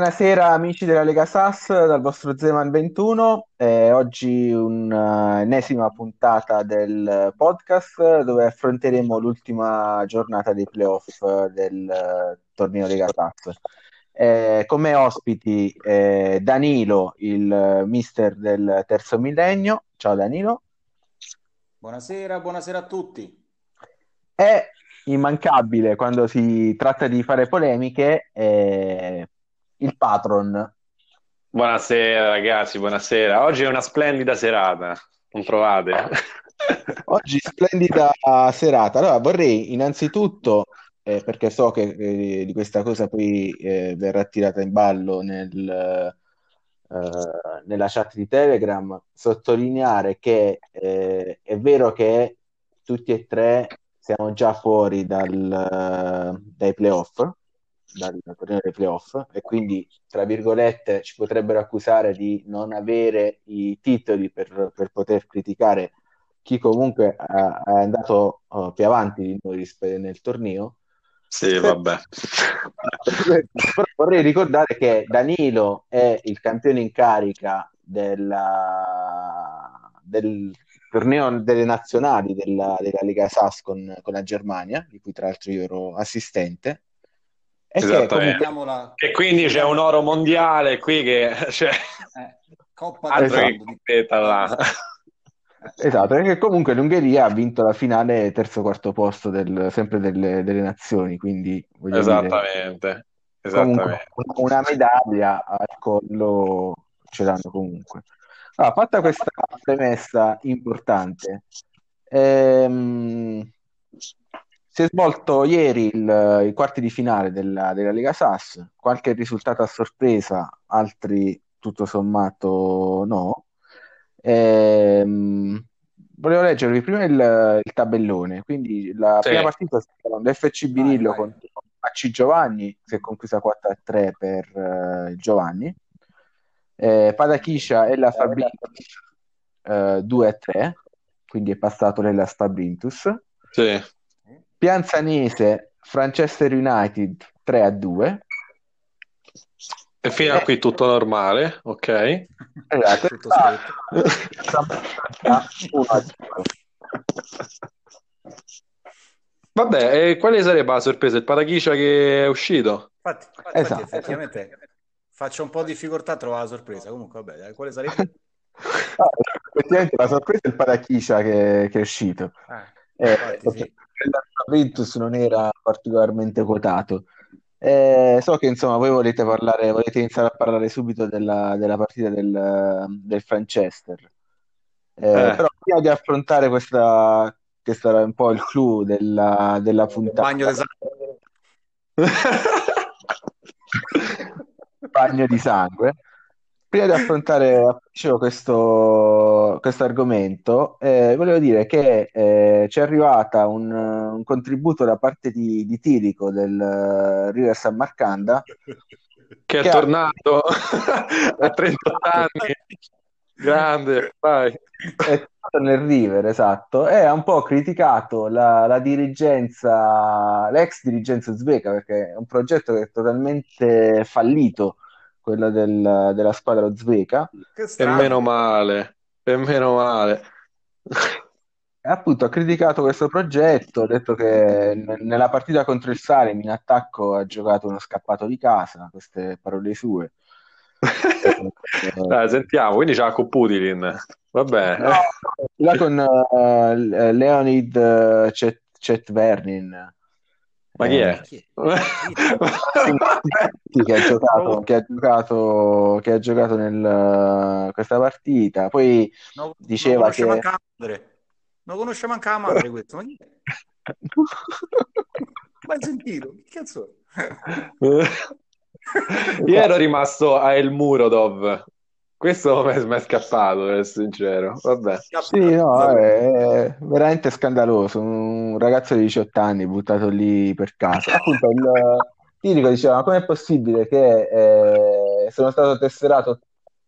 Buonasera amici della Lega Sass dal vostro Zeman 21. Eh, oggi un'ennesima puntata del podcast dove affronteremo l'ultima giornata dei playoff del eh, torneo Lega Sass. Eh, come ospiti eh, Danilo, il mister del terzo millennio. Ciao Danilo. Buonasera, buonasera a tutti. È immancabile quando si tratta di fare polemiche eh, il patron. Buonasera ragazzi, buonasera. Oggi è una splendida serata, non trovate? Oggi splendida serata. Allora vorrei innanzitutto, eh, perché so che eh, di questa cosa poi eh, verrà tirata in ballo nel, eh, nella chat di Telegram, sottolineare che eh, è vero che tutti e tre siamo già fuori dal, dai playoff, dal torneo dei playoff e quindi, tra virgolette, ci potrebbero accusare di non avere i titoli per, per poter criticare chi comunque è andato uh, più avanti di noi nel torneo. Sì, vabbè. Però vorrei ricordare che Danilo è il campione in carica della, del torneo delle nazionali della, della Lega SAS con, con la Germania, di cui tra l'altro io ero assistente e, comunque... e quindi c'è un oro mondiale qui che cioè, eh, Coppa altro che là. Esatto, perché comunque l'Ungheria ha vinto la finale terzo quarto posto del, sempre delle, delle nazioni, quindi esattamente, dire, esattamente. una medaglia al collo ce l'hanno comunque. Allora, fatta questa premessa importante, ehm, si è svolto ieri il, i quarti di finale della, della Lega SAS, qualche risultato a sorpresa, altri tutto sommato no. Ehm, volevo leggervi prima il, il tabellone, quindi la sì. prima partita si chiama FC Birillo contro AC Giovanni, si è conclusa 4 a 3 per uh, Giovanni. Eh, Padachiscia e la Fabrintus uh, 2 a 3, quindi è passato nella Fabrintus. Sì. Pianzanese, Franchester United 3 a 2. E fino a qui tutto normale, ok? Esatto. Tutto Vabbè, e quale sarebbe la sorpresa? Il Parachiscia che è uscito? Infatti, infatti esatto, effettivamente esatto. faccio un po' di difficoltà a trovare la sorpresa. Comunque, vabbè, quale sarebbe? Ah, effettivamente la sorpresa è il Parachiscia che, che è uscito. Ah, eh, infatti, sì la Juventus non era particolarmente quotato. Eh, so che insomma voi volete parlare, volete iniziare a parlare subito della, della partita del, del Franchester. Eh, eh. Però prima di affrontare questa, che sarà un po' il clou della, della puntata. Bagno di sangue. Bagno di sangue prima di affrontare dicevo, questo, questo argomento, eh, volevo dire che eh, ci è arrivata un, un, contributo da parte di, di Tirico del uh, River San Marcanda che, che è tornato a 38 anni. Grande, vai. È stato nel River, esatto, e ha un po' criticato la, la dirigenza, l'ex dirigenza uzbeka, perché è un progetto che è totalmente fallito quella del, della squadra uzbeka. E meno male, e meno male. appunto ha criticato questo progetto, ha detto che n- nella partita contro il Salem in attacco ha giocato uno scappato di casa, queste parole sue. Dai, sentiamo, quindi c'ha con Putilin. Va bene. No, là con uh, Leonid uh, Ma chi è? Eh, che ha giocato, che ha giocato, che ha giocato nel, questa partita. Poi no, diceva non che... Manca madre. Non conosce manca la madre questo. Ma chi è? Ma hai sentito? Che cazzo Io ero rimasto a El Murodov. Questo mi è scappato, per essere sincero. Vabbè. Sì, no, è veramente scandaloso. Un ragazzo di 18 anni buttato lì per caso. Appunto, il Tirico diceva: Ma com'è possibile che eh, sono stato tesserato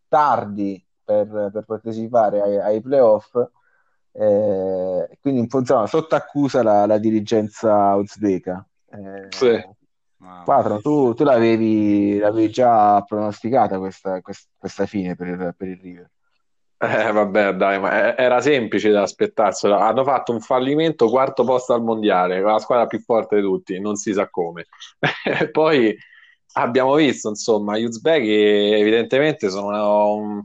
tardi per, per partecipare ai, ai playoff? Eh, quindi insomma, sotto accusa la, la dirigenza uzbeka. Eh, sì. Mia. tu, tu l'avevi l'avevi già pronosticata questa, quest- questa fine per il, per il River. Eh, vabbè, dai, ma era semplice da aspettarselo. Hanno fatto un fallimento, quarto posto al mondiale, la squadra più forte di tutti, non si sa come. Poi abbiamo visto, insomma, gli uzbeki evidentemente sono una, un-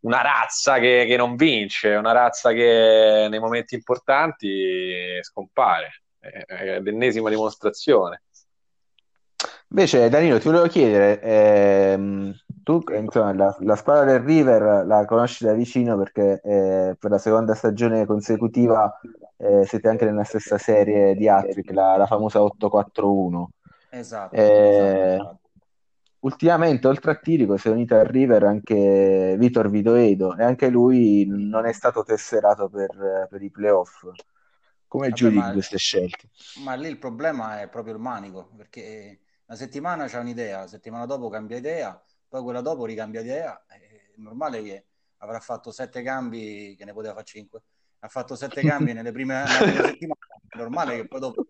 una razza che, che non vince, una razza che nei momenti importanti scompare. È l'ennesima dimostrazione. Invece, Danilo, ti volevo chiedere, ehm, tu insomma, la, la squadra del River la conosci da vicino perché eh, per la seconda stagione consecutiva eh, siete anche nella stessa serie di Hattrick, la, la famosa 8-4-1. Esatto, Eh, esatto. ultimamente, oltre a Tirico, si è unito al River anche Vitor Vitoedo e anche lui non è stato tesserato per, per i playoff. Come giudichi queste scelte? ma lì il problema è proprio il manico, perché una settimana c'ha un'idea, la settimana dopo cambia idea, poi quella dopo ricambia idea. È normale che avrà fatto sette cambi, che ne poteva fare cinque, ha fatto sette cambi nelle prime, nella prima settimana, è normale che poi dopo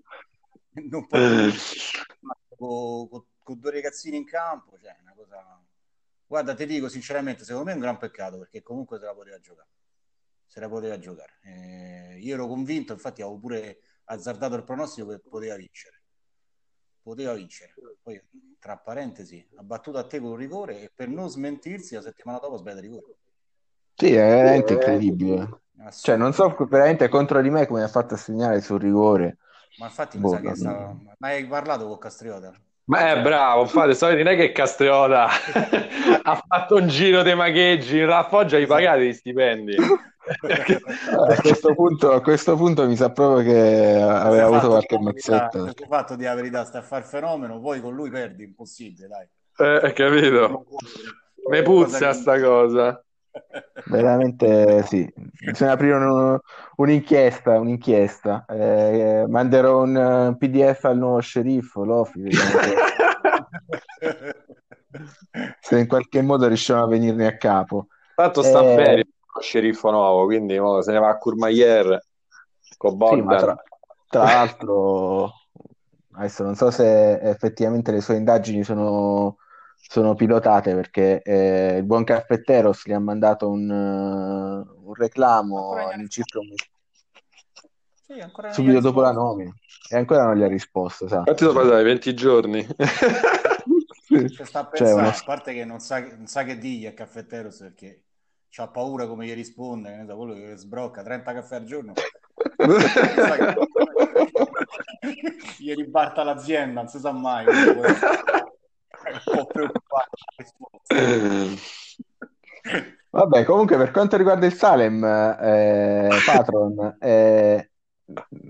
non può con, con- con due ragazzini in campo, cioè una cosa... Guarda, ti dico sinceramente, secondo me è un gran peccato, perché comunque se la poteva giocare. Se la poteva giocare. Eh, io ero convinto, infatti avevo pure azzardato il pronostico che poteva vincere. Poteva vincere. Poi, tra parentesi, ha battuto a te con un rigore e per non smentirsi la settimana dopo sbaglia il rigore. Sì, è veramente incredibile. Cioè, non so veramente contro di me come ha fatto a segnare sul rigore. Ma infatti mi Boh, sa che non- stava... Ma hai parlato con Castriota? Ma è bravo, infatti, so non è che Castriota ha fatto un giro dei magheggi, in Raffoggia hai Esatto. pagato gli stipendi. A questo punto, a questo punto mi sa proprio che aveva avuto qualche mazzetta. sei fatto di la verità, stai a fare il fenomeno, poi con lui perdi, impossibile, dai. Eh, capito? Me puzza sta cosa. Veramente sì. Bisogna aprire un- un'inchiesta, un'inchiesta. Eh, manderò un PDF al nuovo sceriffo, Lofi, se, in qualche modo riusciamo a venirne a capo. Tanto sta Eh, bene lo sceriffo nuovo, quindi mo se ne va a Courmayeur con Sì, ma Bogdan. tra, tra l'altro, adesso non so se effettivamente le sue indagini sono, sono pilotate perché eh, il buon Caffetteros gli ha mandato un, eh, un reclamo all'incirca un mese, Sì, subito dopo la nomina e ancora non gli ha risposto, esatto. Quanti sono passati? 20 giorni? Sì. Ci sta a Cioè, una- a parte che non sa, non sa che digli a Caffetteros perché ha paura come gli risponde, che ne so, quello che sbrocca 30 caffè al giorno. Sa gli ribalta l'azienda, non si sa mai. po' preoccupato. Vabbè, comunque per quanto riguarda il Salem, eh, Patron, eh,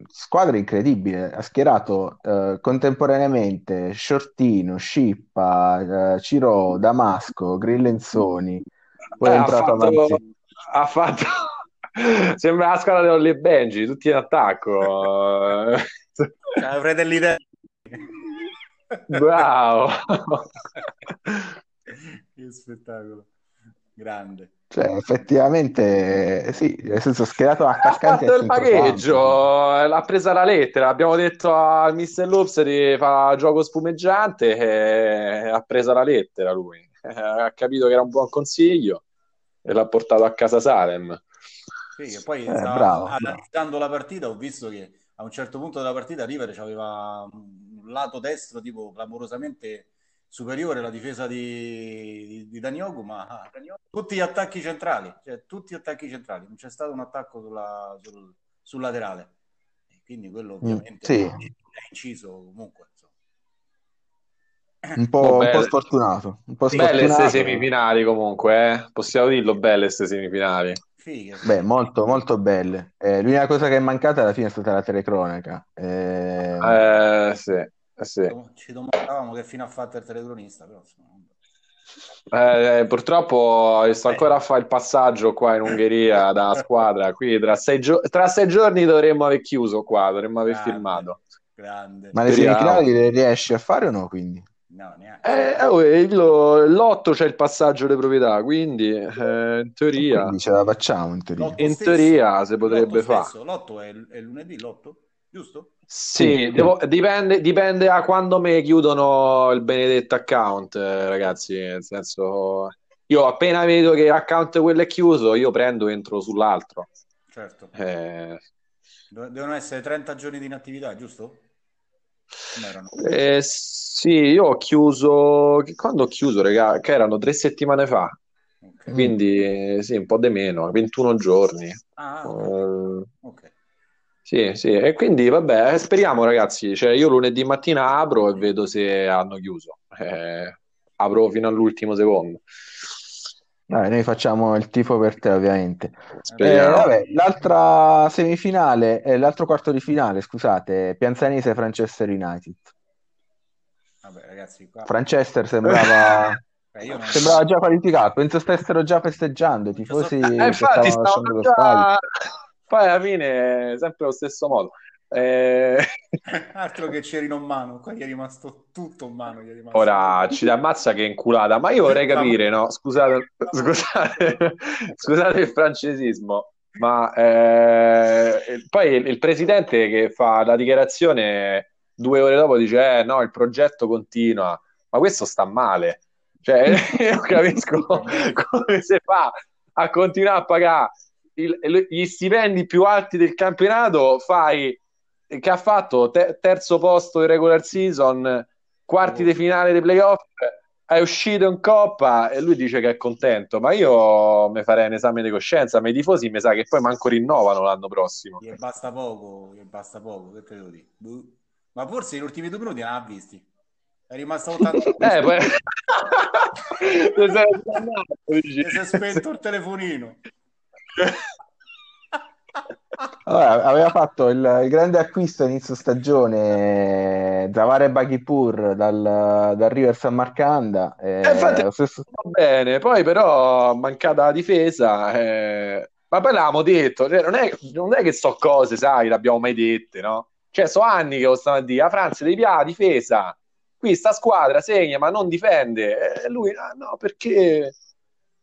squadra incredibile, ha schierato eh, contemporaneamente Shortino, Scippa, eh, Ciro, Damasco, Grillenzoni, poi è Eh, ha entrato fatto, avanti. ha fatto... Sembra la squadra di Olli e Benji, tutti in attacco. Cioè, fratelli de- Bravo. Che spettacolo. Grande. Cioè, effettivamente, eh, sì, nel senso schierato Ha attaccanti fatto a il centrocampo. magheggio, l'ha presa la lettera. Abbiamo detto al Mr. Loops di fare gioco spumeggiante e ha presa la lettera lui. Ha capito che era un buon consiglio e l'ha portato a casa Salem. Sì, che poi Eh, stava bravo, analizzando la partita, ho visto che a un certo punto della partita River aveva un lato destro tipo clamorosamente superiore alla difesa di, di, di Daniogu, ma tutti gli attacchi centrali, cioè tutti gli attacchi centrali, non c'è stato un attacco sulla- sul, sul laterale. E quindi quello ovviamente sì. ha inciso comunque. Un po', Oh, un po' belle. sfortunato, un po' Belle ste sfortunato. semifinali comunque, eh? Possiamo dirlo belle ste semifinali. Fighe, Beh, molto, molto belle. Eh, l'unica cosa che è mancata alla fine è stata la telecronaca. Eh, Eh, sì, eh, sì. ci domandavamo che fine ha fatto il telecronista, però insomma, Eh, purtroppo sto ancora a fare il passaggio qua in Ungheria da squadra. Qui tra sei, gio- tra sei giorni dovremmo aver chiuso qua, dovremmo aver Grande. filmato. grande. ma le semifinali le riesci a fare o no? Quindi? No, neanche. Eh, oh, il, l'otto c'è il passaggio di proprietà, quindi eh, in teoria, Quindi ce la facciamo in teoria. L'otto in stesso? teoria si potrebbe fare. L'otto è, è lunedì, l'otto? Giusto? Sì, devo- dipende, dipende da quando mi chiudono il benedetto account, eh, ragazzi. Nel senso, io appena vedo che l'account quello è chiuso, io prendo e entro sull'altro. Certo. Eh, De- Devono essere 30 giorni di inattività, giusto? Eh, sì, io ho chiuso. Quando ho chiuso, raga? Che erano tre settimane fa. Ok. Quindi sì, un po' di meno, 21 giorni. Ah. Eh, ok. Sì, sì, e quindi vabbè, speriamo ragazzi, cioè io lunedì mattina apro e vedo se hanno chiuso. Eh, apro fino all'ultimo secondo. Dai, noi facciamo il tifo per te, ovviamente. Eh, Speriamo. vabbè, l'altra semifinale, eh, l'altro quarto di finale, scusate, Pianzanese Manchester United. Vabbè, ragazzi, qua... Manchester sembrava, eh, io non... sembrava già qualificato, penso stessero già festeggiando, i tifosi Eh, infatti stavano lasciando stavano lo stadio. Poi alla fine sempre lo stesso modo. Eh, Altro che c'eri in mano, qua gli è rimasto tutto in mano. Rimasto Ora ci ammazza che è inculata, ma io vorrei capire, no? Scusate, scusate, scusate il francesismo, ma eh, poi il, il presidente che fa la dichiarazione due ore dopo dice: Eh no, il progetto continua, ma questo sta male. Cioè, io capisco come si fa a continuare a pagare il- gli stipendi più alti del campionato, fai che ha fatto te- terzo posto in regular season, quarti di finale dei playoff, è uscito in coppa e lui dice che è contento. Ma io mi farei un esame di coscienza, ma i tifosi mi sa che poi manco rinnovano l'anno prossimo. Gli basta poco, gli basta poco, che te devo dire? Boh. Ma forse negli ultimi due minuti non ha visti. È rimasto 80 Eh, poi... Ti sei spento il telefonino. Allora, aveva fatto il, il grande acquisto inizio stagione Zavare Baghipur dal, dal River San Marcanda. eh, Eh, infatti, stesso- va bene, poi però mancata la difesa, eh, ma poi l'avevamo detto, cioè, non è, non è che so cose, sai, l'abbiamo mai dette, no? Cioè, so anni che lo stanno a dire, a Francia devi pigliare la difesa, qui sta squadra segna ma non difende, e lui, ah, no, perché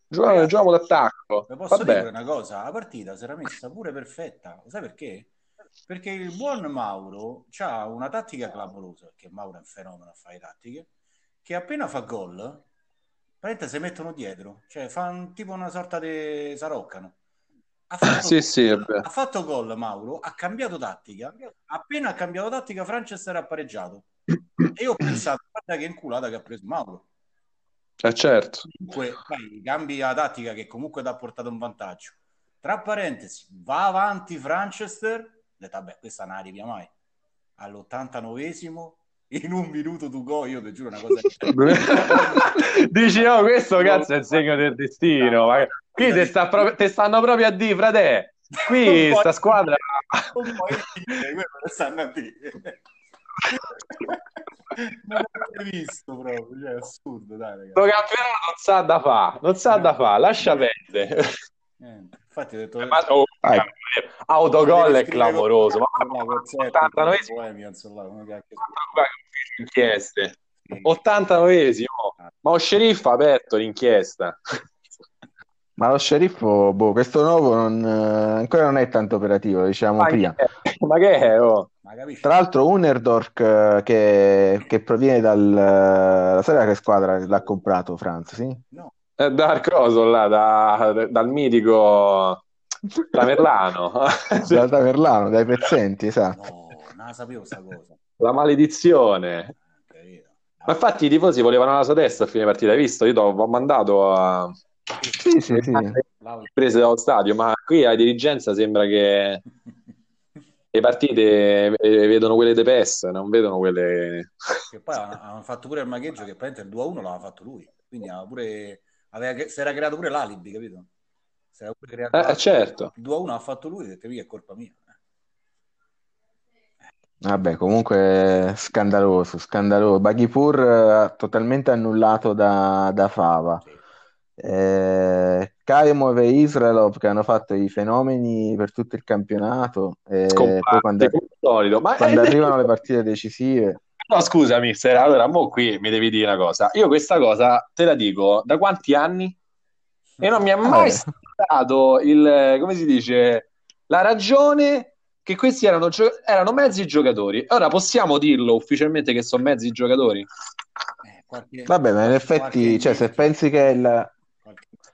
giochiamo, Ragazzi, giochiamo d'attacco, Vi posso vabbè. dire una cosa? La partita si era messa pure perfetta. Sai perché? Perché il buon Mauro ha una tattica clamorosa, perché Mauro è un fenomeno a fare tattiche, che appena fa gol, praticamente si mettono dietro, cioè fanno tipo una sorta di saroccano. Ha fatto, Sì, sì, vabbè. ha fatto gol Mauro, ha cambiato tattica, appena ha cambiato tattica Frances era pareggiato. E io ho pensato, guarda che inculata che ha preso Mauro. Eh, certo. Comunque, dai, cambi la tattica che comunque ti ha portato un vantaggio. Tra parentesi, va avanti Franchester, detto, vabbè, questa non arriva mai. All'89esimo, in un minuto tu go, io ti giuro una cosa. Dici, no, questo cazzo è il segno del destino. Ma qui te, sta proprio- te stanno proprio a dire, frate, qui sta squadra... Po' in dire, quello stanno a dire. Non l'ho mai visto proprio, cioè, è assurdo, dai, ragazzi. Questo campionato non sa da fa, non sa da fa, lascia perdere. Niente. Infatti ho detto... Ma, oh, Vai. autogol è clamoroso. Ma con- con la Cozzetta, 89 con Bohemians, là, come cacchio si inchieste. chiama? 89esimo. Ma lo sceriffo ha aperto l'inchiesta. Ma lo sceriffo, boh, questo nuovo non, eh, ancora non è tanto operativo, lo dicevamo Ma prima. che? Ma che è? Oh? Tra l'altro Unerdork eh, che, che proviene dal... Sai da che squadra l'ha comprato Franz, sì? No, È dal coso là, da- dal mitico Tamerlano. Da Taverlano, dai pezzenti, esatto. no, non la sapevo sta cosa. La maledizione. Ah. Ma infatti i tifosi volevano la sua testa a fine partita, hai visto? Io ti ho mandato a Sì, sì, sì. Prese dallo stadio, ma qui la dirigenza sembra che le partite eh, vedono quelle de PES, non vedono quelle... Che poi hanno fatto pure il magheggio che praticamente il 2-1 l'aveva fatto lui. Quindi aveva pure, aveva, si era creato pure l'alibi, capito? Si era pure creato Eh, l'alibi. certo. Il 2-1 ha fatto lui, ha detto mica è colpa mia. Vabbè, comunque scandaloso, scandaloso. Baghipur eh, totalmente annullato da, da Fava. Sì. Eh, Kaimov e Israelov che hanno fatto i fenomeni per tutto il campionato e poi quando, solito. Ma quando eh, arrivano le partite decisive, No, scusa, mister. Allora, mo qui mi devi dire una cosa. Io questa cosa te la dico da quanti anni? E non mi è mai Eh. stato il, come si dice, la ragione che questi erano, gio- erano mezzi giocatori. Ora possiamo dirlo ufficialmente che sono mezzi giocatori? Eh, qualche, Vabbè, ma in qualche effetti, cioè, se pensi che il, qualche-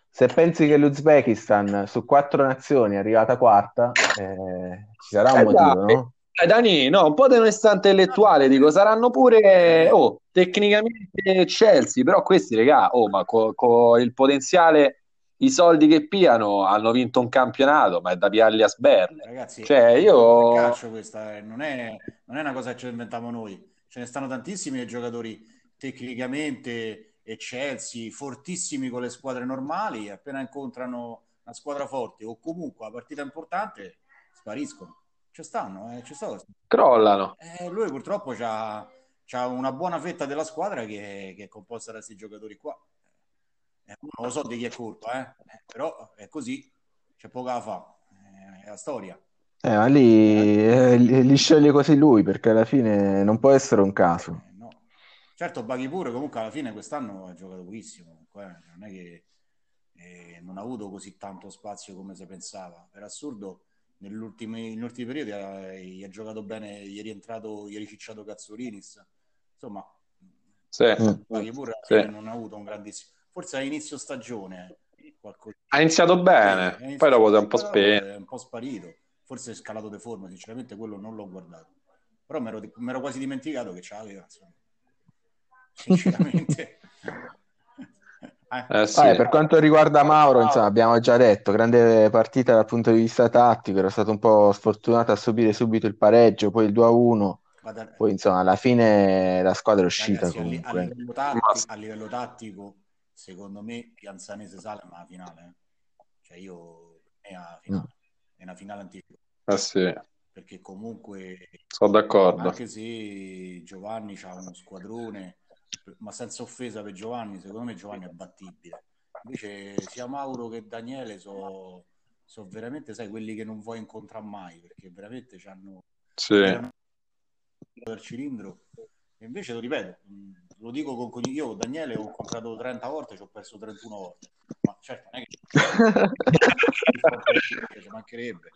se pensi che l'Uzbekistan su quattro nazioni è arrivata quarta, eh, ci sarà un Eh motivo, dai, no? eh, Dani, no, un po' di onestà intellettuale, dico, saranno pure, oh, tecnicamente Chelsea, però questi, regà, oh, ma con il potenziale, i soldi che piano, hanno vinto un campionato, ma è da piarli a sberle. Ragazzi, Cioè, io... calcio questa, eh, non è, non è una cosa che ci inventiamo noi. Ce ne stanno tantissimi giocatori tecnicamente eccelsi, fortissimi con le squadre normali, appena incontrano una squadra forte o comunque una partita importante, spariscono. Ci stanno, eh, ci stanno. Crollano. Eh, lui purtroppo ha una buona fetta della squadra che, che è composta da questi giocatori qua. Eh, non lo so di chi è colpa, eh, però è così, c'è poca da fa, è la storia. Eh, ma lì eh, li, li sceglie così lui, perché alla fine non può essere un caso. Eh. Certo, Baghi pure comunque alla fine quest'anno ha giocato pochissimo, comunque, eh, non è che eh, non ha avuto così tanto spazio come si pensava. Per assurdo, negli ultimi, periodi eh, gli ha giocato bene, gli è rientrato, gli è ricicciato Cazzurinis. Insomma, Sì, Baghi pure sì. non ha avuto un grandissimo... Forse a inizio stagione qualcosa... Ha iniziato bene, Sì, è poi dopo si è un po' spento. È un po' sparito. Forse è scalato di forma, sinceramente quello non l'ho guardato. Però mi ero quasi dimenticato che ce l'aveva, insomma. Sinceramente. Eh, sì. Vabbè, per quanto riguarda Mauro, insomma, abbiamo già detto, grande partita dal punto di vista tattico, era stato un po' sfortunato a subire subito il pareggio, poi il 2-1, Guarda, poi insomma alla fine la squadra è uscita ragazzi, a, li- a comunque. livello tattico, a livello tattico, secondo me Pianzanese sale ma la finale. eh. Cioè io è una finale, è una finale anticipo. Eh sì, Perché comunque sono d'accordo. anche se Giovanni ha uno squadrone, ma senza offesa per Giovanni, secondo me Giovanni è battibile. Invece sia Mauro che Daniele sono so veramente, sai, quelli che non vuoi incontrare mai, perché veramente hanno Sì. del cilindro. E invece lo ripeto, lo dico con con- io Daniele ho incontrato 30 volte, ci ho perso 31 volte. Ma certo, non è che ci mancherebbe.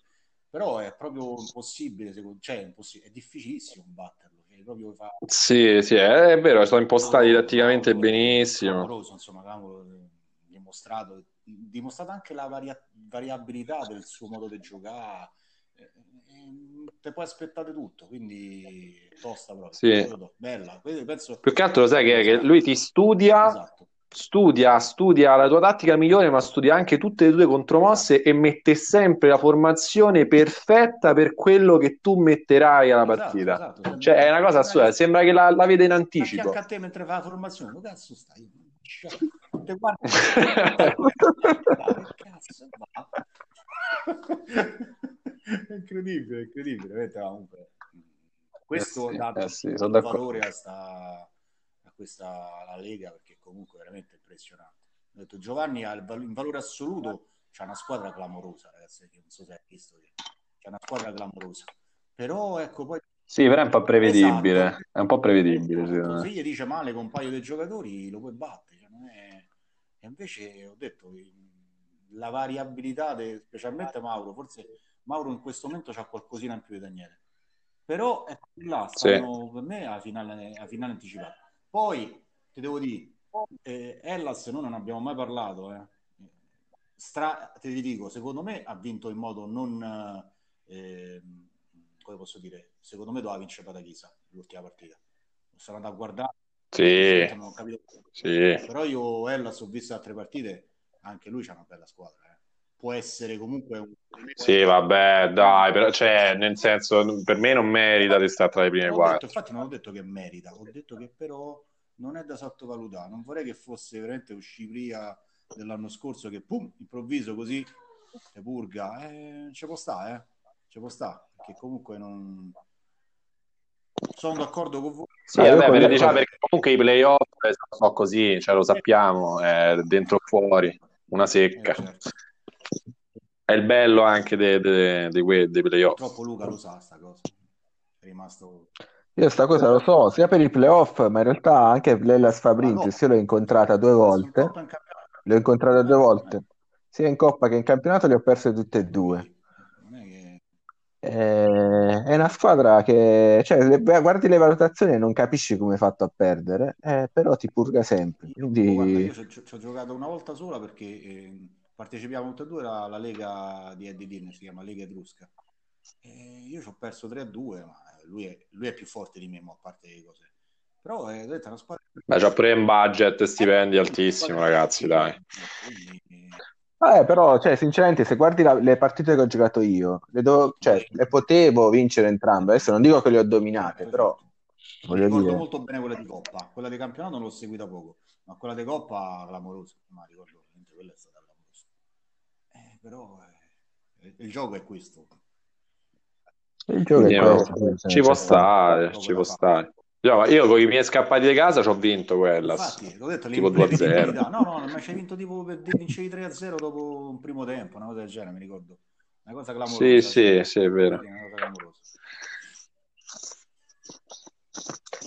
Però è proprio impossibile, secondo- cioè, è, impossibile, è difficilissimo batterlo. Proprio fa... Sì, sì, è, è vero, sono impostati tatticamente benissimo. Clamoroso, insomma, clamoroso, dimostrato, dimostrato anche la varia- variabilità del suo modo di giocare. Eh, eh, Te puoi aspettare tutto, quindi tosta proprio. Sì. Quindi penso... Più che altro lo sai che, che lui ti studia, Esatto. Studia, studia la tua tattica migliore, ma studia anche tutte le tue contromosse e mette sempre la formazione perfetta per quello che tu metterai alla Esatto, partita. esatto. Sembra- Cioè, è una cosa assurda, sembra che la, la vede in anticipo. fianco a te mentre fa la formazione, dove cazzo stai? Te guardi. Cazzo, va. È incredibile, è incredibile. Veramente, comunque, questo Eh sì, dà eh sì, sono un d'accordo. valore a, sta, questa alla Lega perché comunque è veramente impressionante. Ho detto, Giovanni ha in valore assoluto c'è una squadra clamorosa, ragazzi, non so se hai visto che c'è una squadra clamorosa. Però ecco poi Sì, però è un po' prevedibile. Esatto. È un po' prevedibile, secondo se me. gli dice male con un paio di giocatori lo puoi battere. cioè è- E invece ho detto la variabilità, de- specialmente Mauro, forse Mauro in questo momento c'ha qualcosina in più di Daniele. Però ecco là Sì. per me a finale, a finale anticipata. Poi ti devo dire, eh, Hellas noi non abbiamo mai parlato. eh. Stra- te vi dico, secondo me ha vinto in modo non eh, come posso dire, secondo me doveva vincere Patachisa l'ultima partita. Sono andato a guardare, Sì, non ho capito. sì. Però io Hellas ho visto altre partite, anche lui c'ha una bella squadra. eh. Può essere comunque un... Sì, vabbè, dai, però, cioè, nel senso, per me non merita di stare tra le prime quattro. infatti non ho detto che merita, ho detto che però non è da sottovalutare. Non vorrei che fosse veramente uscivria dell'anno scorso che pum, improvviso così te purga. Eh, ci può stare, eh. Ci può stare, perché comunque non... Sono d'accordo con voi. Sì, Ah, vabbè, per- diciamo, perché comunque i playoff eh, sono così, cioè, lo sappiamo, è dentro o fuori, una Eh, secca. certo. È il bello anche dei, dei, dei, dei playoff. Purtroppo Luca lo sa sta cosa. È rimasto... Io sta cosa lo so, sia per i playoff, ma in realtà anche l'Hellas Fabrintis, io l'ho incontrata due volte, in l'ho incontrata due volte, sia in Coppa che in campionato le ho perse tutte e due. Che... Eh, è una squadra che, cioè, le- guardi le valutazioni e non capisci come è fatto a perdere, eh, però ti purga sempre. Io, guarda, io Quindi, ci ho giocato una volta sola perché eh, partecipiamo tutti e due alla, Lega di Eddie Dean, si chiama Lega Etrusca. E io ci ho perso 3-2, ma lui è, lui è più forte di me, ma a parte le cose. Però è, è una squadra... Beh, c'ha pure un budget e stipendi altissimo, ragazzi, dai. Quindi, eh, eh, però, cioè, sinceramente, se guardi la- le partite che ho giocato io, le, do- cioè, le potevo vincere entrambe. Adesso non dico che le ho dominate, certo, però certo. Mi voglio ricordo dire, molto bene quella di Coppa, quella di campionato non l'ho seguita poco, ma quella di Coppa clamorosa, ma ricordo quella è stata. Eh, però eh, il gioco è questo, il gioco è Quindi, no, questo. ci può stare, ci può stare. Io, io con i miei scappati di casa ci ho vinto quella, Infatti, l'ho detto, tipo l'imprevedibilità. 2-0. No, no, ma ci hai vinto tipo per vincevi 3-0 dopo un primo tempo, una cosa del genere, mi ricordo. Una cosa clamorosa. Sì, sì, sì, è vero. Sì, una cosa clamorosa.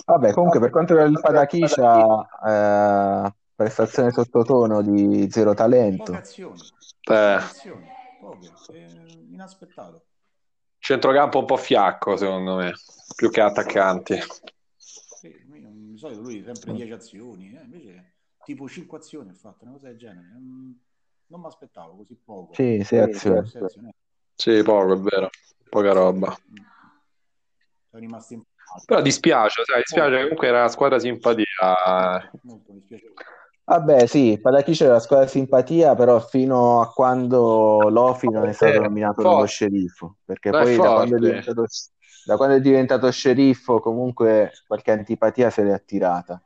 Vabbè, comunque, per quanto riguarda il Padachiscia, eh, prestazione sottotono di zero Poche talento. azioni, poche Eh, azioni, poche, eh, inaspettato. centrocampo un po' fiacco, secondo me, più che attaccanti. Sì, di solito lui sempre 10 azioni, eh, invece tipo 5 azioni ha fatto, una cosa del genere. Non, mi aspettavo così poco. Sì, sei azioni. Sei azioni. Sì, poco, è vero. Poca roba. Sono rimasti in Però dispiace, sai, dispiace comunque era una squadra simpatia. molto dispiaciuto. Vabbè, sì, Padachiscia era la squadra simpatia, però fino a quando Lofi non è stato Eh, nominato nuovo forte. sceriffo, perché Dai, poi da quando è forte. diventato, da quando è diventato sceriffo comunque qualche antipatia se l'è attirata.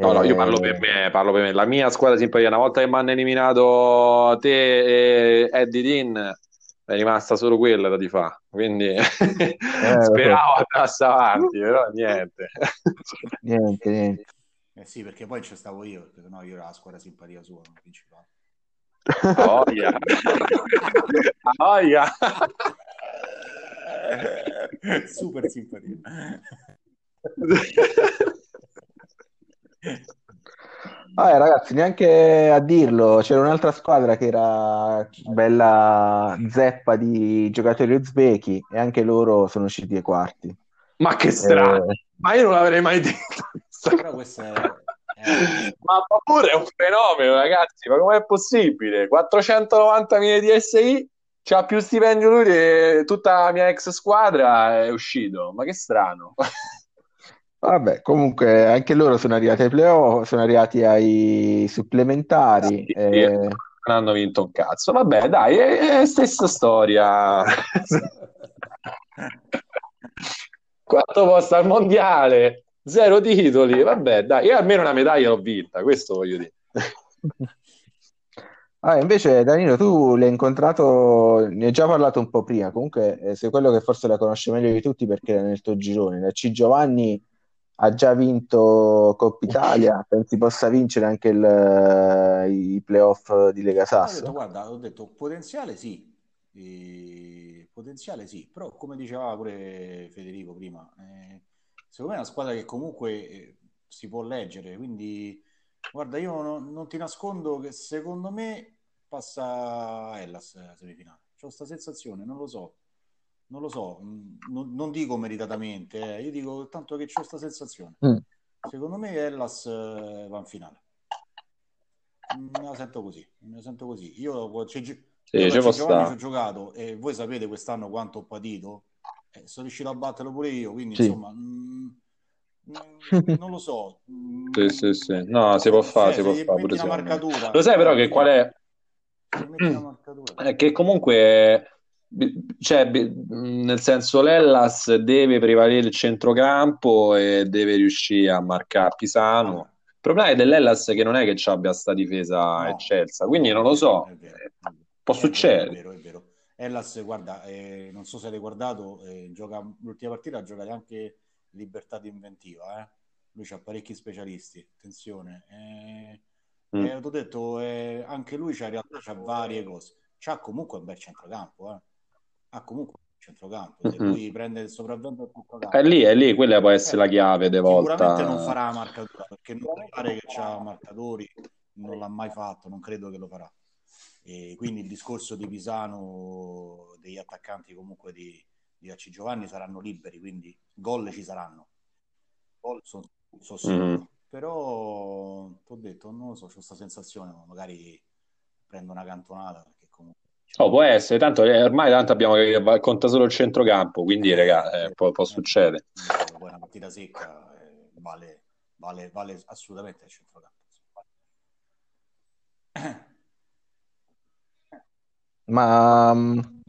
No, no, io parlo per Eh, me, parlo per me. La mia squadra simpatia, una volta che mi hanno eliminato te e Eddie Dean, è rimasta solo quella da di fa. Quindi lo speravo andasse avanti, però niente. niente, niente. Eh sì, perché poi ci stavo io, perché sennò io ero la squadra simpatia sua, non principale. Voglia. Voglia. Super simpatia. Vabbè, ragazzi, neanche a dirlo, c'era un'altra squadra che era bella zeppa di giocatori uzbeki e anche loro sono usciti ai quarti. Ma che strano, Eh, ma io non l'avrei mai detto. Però questo è... è- Ma pure è un fenomeno, ragazzi. Ma com'è possibile? 490.000 di SI, c'ha più stipendio lui di tutta la mia ex squadra, è uscito. Ma che strano. Vabbè, comunque anche loro sono arrivati ai playoff, sono arrivati ai supplementari. Sì, eh, non hanno vinto un cazzo. Vabbè, dai, è, è stessa storia. Quarto posto al mondiale, zero titoli. Vabbè, dai, io almeno una medaglia l'ho vinta, questo voglio dire. Ah, invece Danilo, tu l'hai incontrato, ne hai già parlato un po' prima, comunque eh, sei quello che forse la conosce meglio di tutti perché era nel tuo girone. La C Giovanni ha già vinto Coppa Italia, pensi possa vincere anche il- i playoff di Lega Ho detto, Sasso? guarda, ho detto potenziale sì, eh, potenziale sì, però come diceva pure Federico prima, eh, secondo me è una squadra che comunque eh, si può leggere, quindi guarda, io non, non ti nascondo che secondo me passa Hellas alla semifinale. C'ho questa sensazione, non lo so, non lo so, mm, non, non dico meritatamente, eh, io dico tanto che c'ho questa sensazione. Mm. Secondo me Hellas eh, va in finale. Mm, Me la sento così, me la sento così. Io, ci, Sì, io ci ho giocato e voi sapete quest'anno quanto ho patito. Eh, sono riuscito a batterlo pure io, quindi Sì. insomma, mm, mm, non lo so. Mm, Sì, sì, sì. No, si può fare, si cioè, può fare pure marcatura, Lo sai però che qual è? È che comunque, cioè, nel senso, l'Hellas deve prevalere il centrocampo e deve riuscire a marcare Pisano. Il problema è dell'Hellas che non è che ci abbia sta difesa No. eccelsa, quindi non lo so, È vero, è eh, vero. può succedere. vero, è vero, è vero. Hellas, guarda, eh, non so se l'hai guardato, eh, gioca, l'ultima partita ha giocato anche Libertà di Inventiva, eh. Lui ha parecchi specialisti, attenzione. Eh, Mm. eh, t'ho detto, eh, anche lui c'ha, in realtà c'ha varie cose. C'ha comunque un bel centrocampo, eh. Ha comunque un centrocampo. Se Mhm. lui prende il sopravvento del centrocampo, È lì, è lì, quella può essere Eh, la chiave de Sicuramente volta. non farà marcatura perché non pare che c'ha marcatori, non l'ha mai fatto, non credo che lo farà. E quindi il discorso di Pisano, degli attaccanti comunque di, Diaci Giovanni saranno liberi, quindi gol ci saranno. Gol sono, sono sicuro. Mm. Però ti ho detto, non lo so, ho questa sensazione, magari prendo una cantonata perché comunque... Oh, può essere, tanto eh, ormai tanto abbiamo che conta solo il centrocampo, quindi eh, raga, eh, può, può succedere. Poi una partita secca eh, vale, vale, vale assolutamente il centrocampo. Ma um,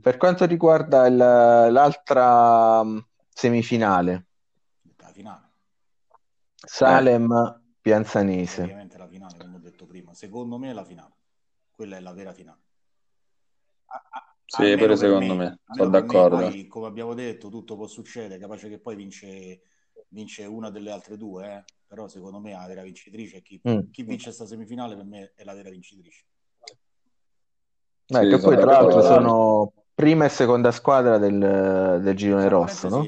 per quanto riguarda il, l'altra semifinale, la finale. Salem. Pianzanese. Ovviamente la finale, come ho detto prima. Secondo me è la finale. Quella è la vera finale. A, a, sì, pure secondo me, me. sono d'accordo. Me, poi, come abbiamo detto, tutto può succedere, capace che poi vince, vince una delle altre due, eh? Però secondo me la vera vincitrice è chi, mm. chi vince questa semifinale per me è la vera vincitrice. Beh, sì, che poi tra l'altro sono prima e seconda squadra del, del girone rosso, no?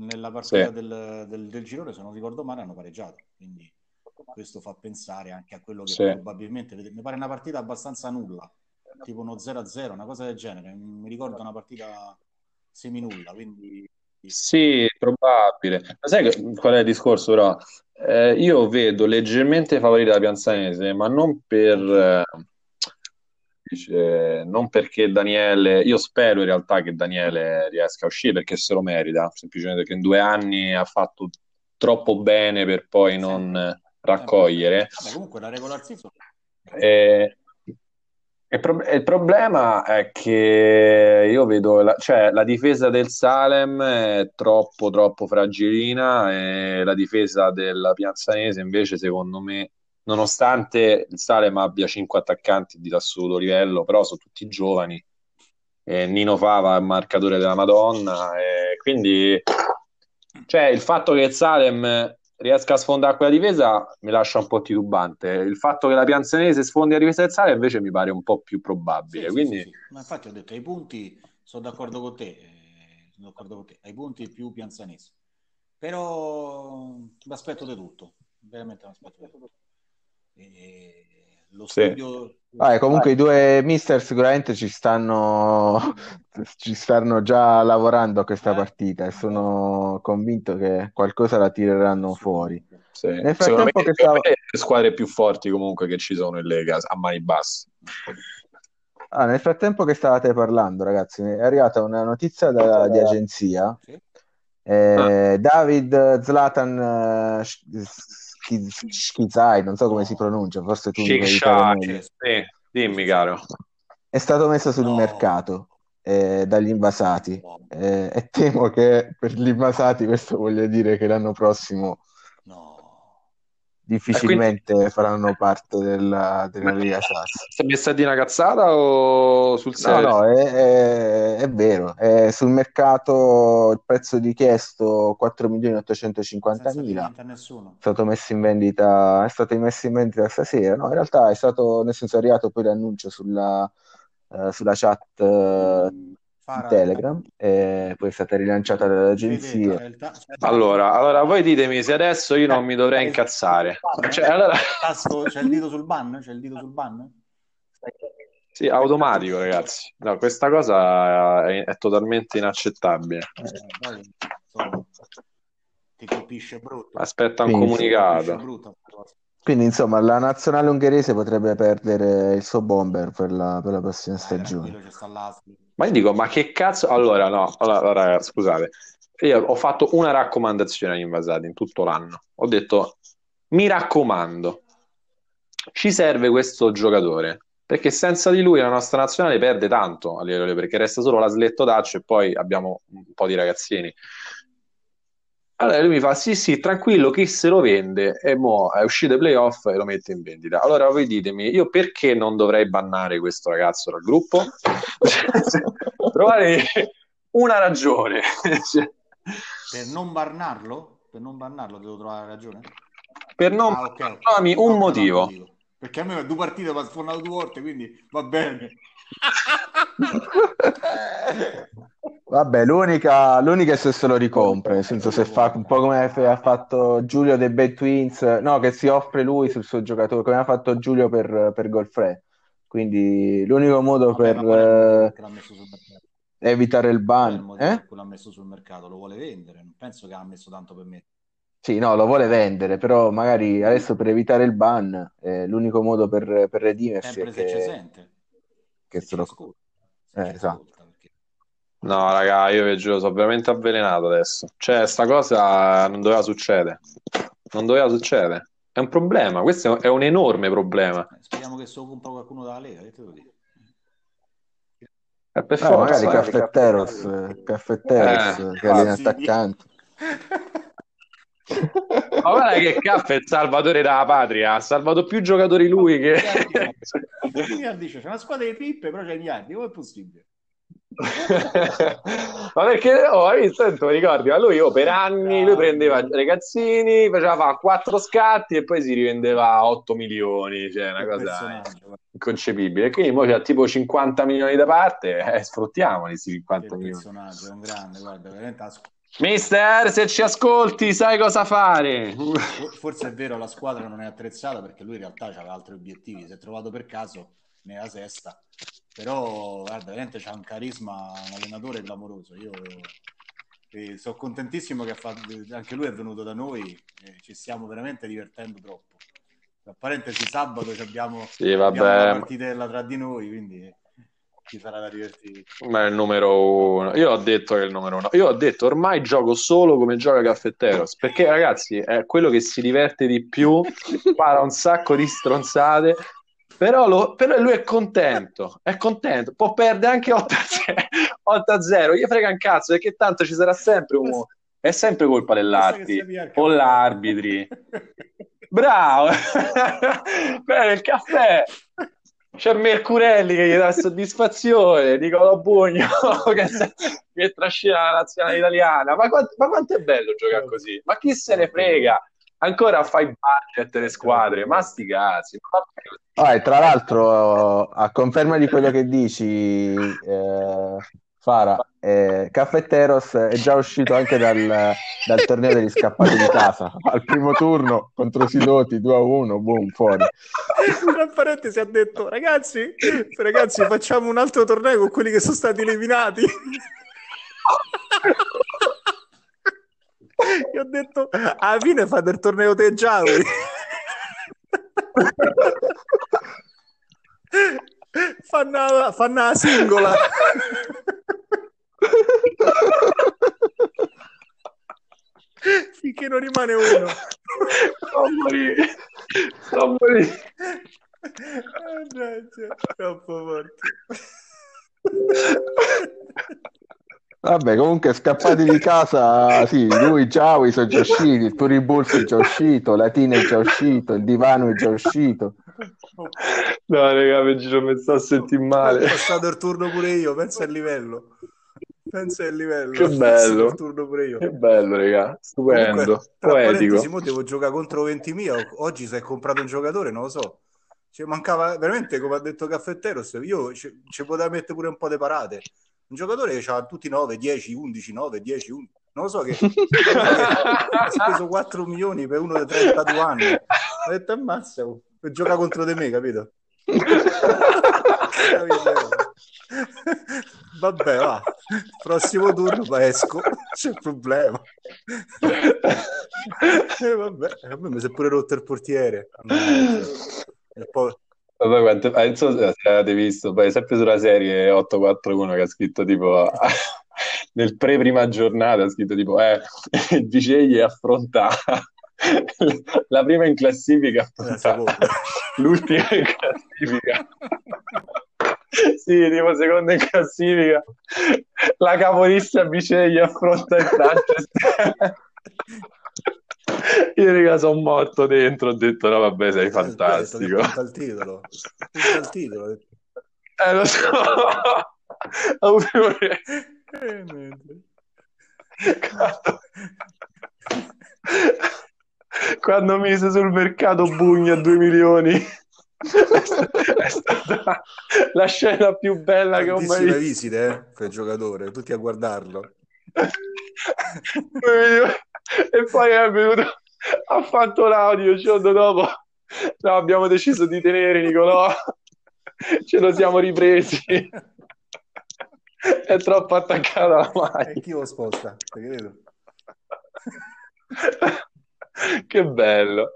Nella partita sì. del, del, del, girone, se non ricordo male, hanno pareggiato, quindi questo fa pensare anche a quello che sì. probabilmente mi pare una partita abbastanza nulla, tipo uno 0-0, una cosa del genere. Mi ricordo una partita semi-nulla, quindi sì, probabile. Ma sai qual è il discorso, però? Eh, io vedo leggermente favorita la Pianzanese, ma non per... Eh, dice, non perché Daniele... Io spero in realtà che Daniele riesca a uscire perché se lo merita, semplicemente perché in due anni ha fatto troppo bene per poi non raccogliere. Vabbè, comunque la regular season... Eh, il, pro- il, problema è che io vedo la, cioè, la difesa del Salem è troppo troppo fragilina e la difesa della Piazzanese invece secondo me nonostante il Salem abbia cinque attaccanti di assoluto livello però sono tutti giovani. E Nino Fava è il marcatore della Madonna quindi cioè il fatto che il Salem riesca a sfondare quella difesa mi lascia un po' titubante. Il fatto che la Pianzanese sfondi la difesa del Sale invece mi pare un po' più probabile. Sì, quindi... sì, sì, Ma infatti ho detto ai punti sono d'accordo con te, eh, sono d'accordo con te, ai punti più Pianzanese. Però mi aspetto di tutto, veramente mi aspetto di tutto. E lo studio... Sì. Ah, comunque i due mister sicuramente ci stanno, ci stanno già lavorando a questa eh. partita e sono convinto che qualcosa la tireranno fuori. Sì. Nel frattempo che stava... le squadre più forti comunque che ci sono in Lega a mani basse. Ah, nel frattempo che stavate parlando, ragazzi, è arrivata una notizia da, di agenzia. Eh, ah. David Zlatan uh, Schizai, non so come si pronuncia, forse tu Shikshai, sì, dimmi caro. È stato messo sul no. mercato eh, dagli invasati eh, e temo che per gli invasati questo voglia dire che l'anno prossimo difficilmente quindi... faranno parte della, della Liga Sass. Stai messa di una cazzata o sul serio? No, no, è, è, è vero. È sul mercato il prezzo richiesto 4 milioni 850 mila. È stato messo in vendita, è stato messo in vendita stasera. No, in realtà è stato, nel senso, è arrivato poi l'annuncio sulla, uh, sulla chat. Uh, Farah. Telegram e poi è stata rilanciata dall'agenzia. Allora, allora, voi ditemi se adesso io non mi dovrei incazzare. Cioè, allora... C'è il dito sul ban? C'è il dito sul ban? Sì, automatico, ragazzi. No, questa cosa è, è totalmente inaccettabile. Eh, ti colpisce brutto. Aspetta un Quindi, comunicato. Quindi, insomma, la nazionale ungherese potrebbe perdere il suo bomber per la, per la prossima eh, stagione. Eh, ma io dico, ma che cazzo? Allora, no, allora, allora, scusate, io ho fatto una raccomandazione agli invasati in tutto l'anno. Ho detto, mi raccomando, ci serve questo giocatore, perché senza di lui la nostra nazionale perde tanto a livello perché resta solo la Sletto Daccio e poi abbiamo un po' di ragazzini. Allora lui mi fa: Sì, sì, tranquillo, chi se lo vende? E mo è uscito ai playoff e lo mette in vendita. Allora voi ditemi, io perché non dovrei bannare questo ragazzo dal gruppo? Trovate una ragione. per non bannarlo? Per non bannarlo devo trovare ragione? Per non ah, okay. trovami un motivo. motivo. Perché a me due partite mi ha sfornato due volte, quindi va bene. Vabbè, l'unica, l'unica è se se lo ricompra, nel senso se fa un po' come ha fatto Giulio dei Bad Twins, no, che si offre lui sul suo giocatore, come ha fatto Giulio per, per Golfre. quindi l'unico modo Vabbè, per eh, evitare il ban, eh? l'ha messo sul mercato? Lo vuole vendere? Non penso che l'ha messo tanto per me. Sì, no, lo vuole vendere, però magari adesso per evitare il ban, eh, l'unico modo per, per redimersi è Sempre se ci che, sente, che se lo... ascolta, Eh, esatto. No, raga, io vi giuro, sono veramente avvelenato adesso. Cioè, sta cosa non doveva succedere. Non doveva succedere. È un problema, questo è un enorme problema. Eh, Speriamo che se lo compra qualcuno dalla Lega, che te lo dico? È per Eh, magari forza. Caffetteros, eh, Caffetteros, Eh, che viene Ah, sì. attaccante. Ma guarda che Caff è il salvatore della patria, ha salvato più giocatori lui che... Miliardi c'è, una squadra di pippe, però c'è miliardi, come è possibile? Ma perché oh, hai visto, sento, mi ricordi, ma lui oh, per anni lui prendeva ragazzini, faceva fare quattro scatti e poi si rivendeva a 8 milioni, cioè una cosa inconcepibile. Quindi ora c'ha tipo 50 milioni da parte, eh, sfruttiamoli questi che 50 milioni. personaggio, è un grande, guarda, veramente la Mister, se ci ascolti, sai cosa fare. For- Forse è vero, la squadra non è attrezzata perché lui in realtà aveva altri obiettivi. Si è trovato per caso nella sesta, però guarda, veramente c'ha un carisma, un allenatore clamoroso. Io eh, sono contentissimo che fatto, anche lui è venuto da noi e ci stiamo veramente divertendo troppo. Tra parentesi, sabato abbiamo, Sì, abbiamo una partitella tra di noi, quindi ci sarà da divertirci. Ma è il numero uno. Io ho detto che è il numero uno. Io ho detto ormai gioco solo come gioca Caffetteros. Perché, ragazzi, è quello che si diverte di più, spara un sacco di stronzate. Però, lo- però lui è contento, è contento. Può perdere anche 8-0. Gli frega un cazzo perché tanto ci sarà sempre un. È sempre colpa dell'Arti o l'arbitri. Bravo! Bene, il caffè. C'è Mercurelli che gli dà soddisfazione, Nicolò Bugno che, che trascina la nazionale italiana. Ma quanto, ma quanto è bello giocare così? Ma chi se ne frega? Ancora fai budget le squadre, ma sti cazzi. Ah, tra l'altro, a conferma di quello che dici, eh, Fara, eh, Caffetteros è già uscito anche dal, dal torneo degli scappati di casa. Al primo turno contro Sidoti 2-1, boom, fuori. Tra parentesi ha detto ragazzi, ragazzi facciamo un altro torneo con quelli che sono stati eliminati. Io ho detto alla fine fate il torneo te fanno, fanno la singola. Finché non rimane uno. Non morire, non morire. Mannaggia, troppo forte. Vabbè, comunque scappati di casa, sì, lui, Giaui sono già usciti, il Turibulls è già uscito, Latino è già uscito, il Divano è già uscito. No, raga, mi giro mi sto a sentire Ho male. passato il turno pure io, pensa al livello. Pensa al livello. Che bello. il turno pure io. Che bello, raga. Stupendo, Comunque, tra poetico. mo devo giocare contro 20.000. Oggi si è comprato un giocatore, non lo so. Ci mancava veramente, come ha detto Caffetteros, io ci, ci poteva mettere pure un po' di parate. Un giocatore che ha tutti 9, 10, 11, 9, 10, 11. Non lo so che ha speso 4 milioni per uno di 32 anni. Ho detto ammazza, giocare contro di me, capito? Vabbè, va. Prossimo turno esco, c'è problema. E vabbè, a me mi si è pure rotto il portiere. E poi Vabbè, quante... ah, non so se avete visto, poi sempre sulla serie 841 che ha scritto tipo nel pre-prima giornata ha scritto tipo eh, il Vicegli affronta la prima in classifica la affronta seconda. l'ultima in classifica. Sì, tipo seconda in classifica. La capolista Vicegli affronta il Manchester. Io raga sono morto dentro, ho detto no vabbè sei fantastico. Punta il titolo. Punta il titolo. Eh lo so. Quando... Quando mise sul mercato Bugna a 2 milioni è sta- è stata la scena più bella che ho mai visto. visite eh, per il giocatore, tutti a guardarlo. E poi è venuto, ha fatto l'audio il giorno dopo. No, abbiamo deciso di tenere Nicolò ce lo siamo ripresi. È troppo attaccata alla maglia. E chi lo sposta? Te credo. che bello.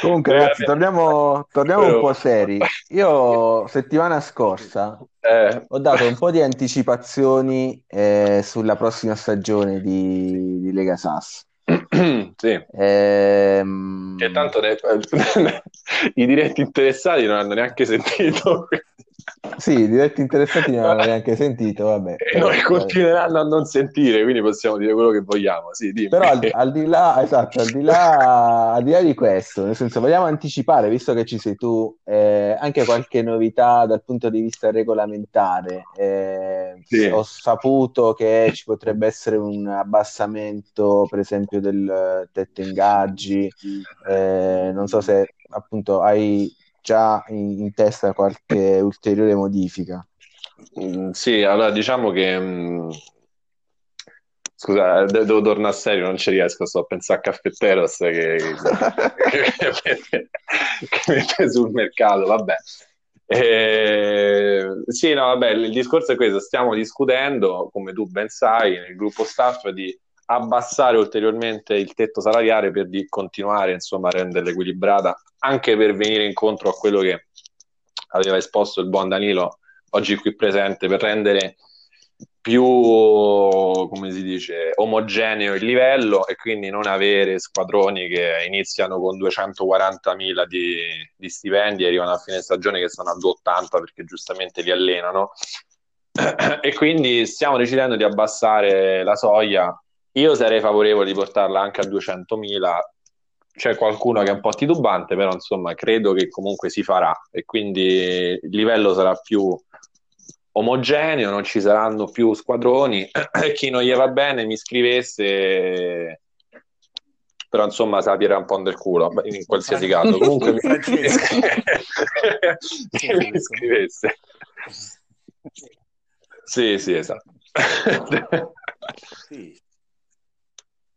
Comunque, ragazzi, torniamo, torniamo un po' seri. Io settimana scorsa Eh, ho dato un po' di anticipazioni eh, sulla prossima stagione di, di Lega Sass. sì, Ehm, che tanto ne- i diretti interessati non hanno neanche sentito. quindi- Sì, diretti interessati non hanno neanche sentito, vabbè. E noi continueranno a non sentire, quindi possiamo dire quello che vogliamo. Sì. Però al, al di là, esatto, al di là, al di là di questo, nel senso, vogliamo anticipare, visto che ci sei tu, eh, anche qualche novità dal punto di vista regolamentare. Eh, Sì. Ho saputo che ci potrebbe essere un abbassamento, per esempio, del tetto ingaggi. Eh, non so se appunto hai già in, in testa qualche ulteriore modifica. Mm, sì, allora diciamo che mm, scusa, de- devo tornare a serio, non ci riesco, sto a pensare a Caffetteros che, che, che mette sul mercato, vabbè. Eh, sì, no, vabbè, il discorso è questo, stiamo discutendo, come tu ben sai, nel gruppo staff di abbassare ulteriormente il tetto salariale per di continuare, insomma, a renderla equilibrata, anche per venire incontro a quello che aveva esposto il buon Danilo oggi qui presente per rendere più, come si dice, omogeneo il livello e quindi non avere squadroni che iniziano con 240.000 di, di stipendi e arrivano a fine stagione che sono a 280 perché giustamente li allenano. E quindi stiamo decidendo di abbassare la soglia. Io sarei favorevole di portarla anche a 200.000. C'è qualcuno che è un po' titubante, però insomma credo che comunque si farà e quindi il livello sarà più omogeneo, non ci saranno più squadroni. Chi non gli va bene mi scrivesse, però insomma tira un po' del culo, in qualsiasi caso. Comunque mi, mi scrivesse. Sì, sì, esatto. Sì.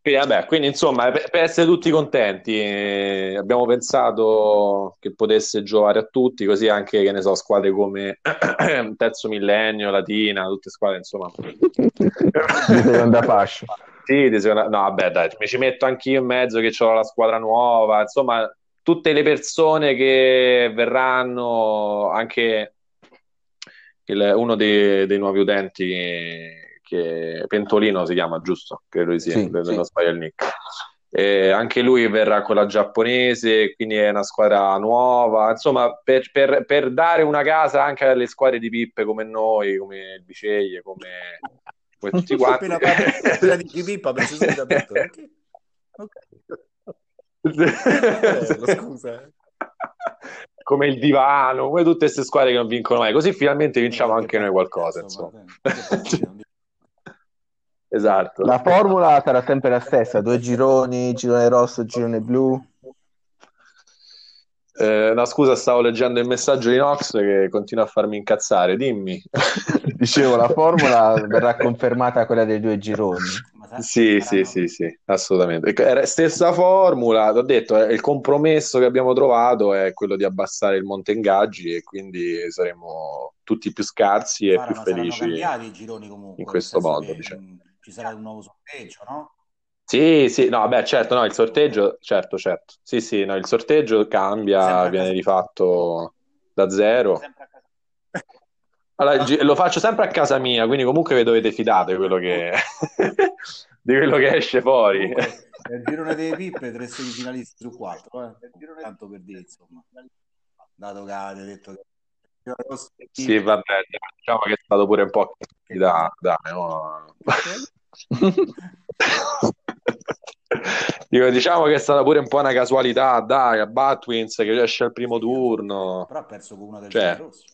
Quindi, vabbè, quindi insomma, per, per essere tutti contenti, eh, abbiamo pensato che potesse giovare a tutti, così anche, che ne so, squadre come Terzo Millennio, Latina, tutte squadre, insomma. Di seconda fascia. Sì, di seconda- no, vabbè, dai, mi ci metto anch'io in mezzo che ho la squadra nuova, insomma, tutte le persone che verranno, anche il- uno dei, dei nuovi utenti che, Pentolino si chiama, giusto? Credo di sì, Sì, non sbaglio il nick. E anche lui verrà con la giapponese, quindi è una squadra nuova. Insomma, per, per- per dare una casa anche alle squadre di pippe come noi, come il Biceglie, come, come tutti quanti. Appena appena di Pippa penso subito a detto, ok. Ok. Bello, scusa. eh. come il divano, come tutte queste squadre che non vincono mai. Così finalmente vinciamo Eh, anche che noi qualcosa. insomma, Insomma. eh, che partita, non dico- Esatto. La formula sarà sempre la stessa, due gironi, girone rosso, girone blu. Eh, no, scusa, stavo leggendo il messaggio di Nox che continua a farmi incazzare. Dimmi. Dicevo, la formula verrà confermata quella dei due gironi. Sì, sì, sì, sì, assolutamente. Era Stessa formula, ti ho detto, eh, il compromesso che abbiamo trovato è quello di abbassare il monte ingaggi e quindi saremo tutti più scarsi e Guarda, più felici. cambiati i gironi comunque, in questo modo, che, diciamo. Ci sarà un nuovo sorteggio, no? Sì, sì, no, beh, certo, no, il sorteggio, certo, certo. Sì, sì, no, il sorteggio cambia, viene rifatto da zero. Allora, lo faccio sempre a casa mia, quindi comunque vi dovete fidare di quello che, di quello che esce fuori. Nel girone delle pippe, tre semifinalisti su quattro, eh. tanto per dire, insomma. Dato che avete detto che Sì, vabbè, diciamo che è stato pure un po' da, da, no? Dico, diciamo che è stata pure un po' una casualità, dai, a Batwins che esce al primo turno. però ha perso con una del Cioè, girone rosso.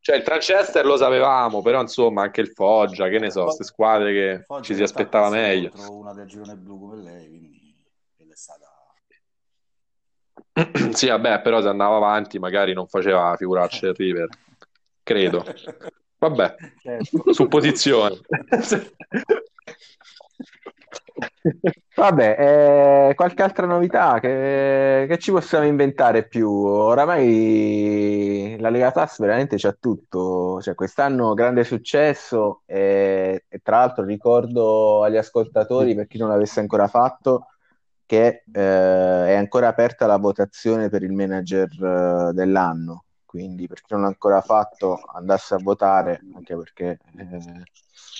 Cioè, il Tranchester lo sapevamo, però insomma anche il Foggia, che ne so, queste squadre che Foggia ci si aspettava meglio. una del girone blu come lei, quindi quella è stata... Sì, vabbè, però se andava avanti magari non faceva figuracce il River, credo. Vabbè, Certo. supposizione. Vabbè, eh, qualche altra novità che, che ci possiamo inventare più? Oramai la Lega Pass veramente c'ha tutto, cioè, quest'anno grande successo e, e tra l'altro ricordo agli ascoltatori, per chi non l'avesse ancora fatto, che eh, è ancora aperta la votazione per il manager eh, dell'anno, quindi per chi non l'ha ancora fatto andasse a votare, anche perché... eh,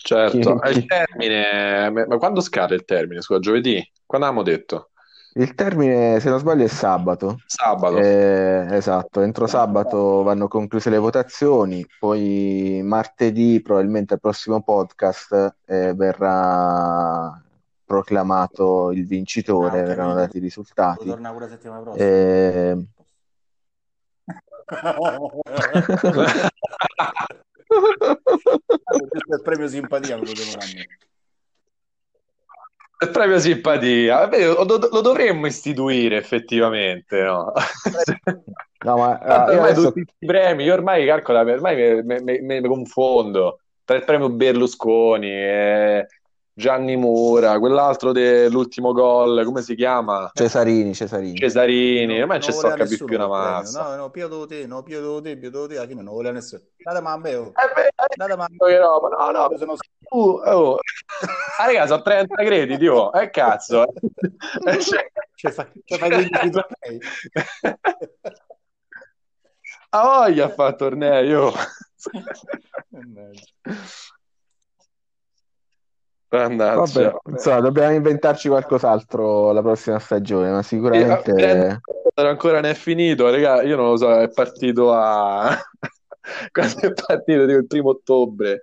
Certo, chi- è il termine, ma quando scade il termine? Scusa, giovedì? Quando avevamo detto? Il termine, se non sbaglio, è sabato. Sabato. Eh, esatto, entro sabato vanno concluse le votazioni, poi martedì, probabilmente al prossimo podcast, eh, verrà proclamato il Ah, vincitore, ok, verranno dati i risultati. tornare pure la settimana prossima. Eh, Questo è il premio simpatia me lo. È proprio simpatia. Vabbè, lo, lo dovremmo istituire effettivamente, no? No, ma ah, io ormai adesso tutti i premi, io ormai calcola, ormai mi, mi- mi- mi confondo tra il premio Berlusconi e Gianni Mura, quell'altro dell'ultimo gol, come si chiama? Cesarini, Cesarini. Cesarini, No, ormai non non ci lo sto a capire più una mazza. No, no, più te, no, più te, più te, alla fine non voleva nessuno. Datemi a me, oh. Datemi a me. che roba, no, no, Io sono Uh, oh. Ah, raga, sono 30 crediti, oh. Eh, cazzo. Cioè- Cioè, fa- cioè, fai 15 tornei. Ha voglia a fare tornei, oh. Mannaggia. Vabbè, insomma, dobbiamo inventarci qualcos'altro la prossima stagione, ma Eh, sicuramente... Brand- ancora non è finito, raga, io non lo so, è partito a... Quando è partito, dico, il primo ottobre.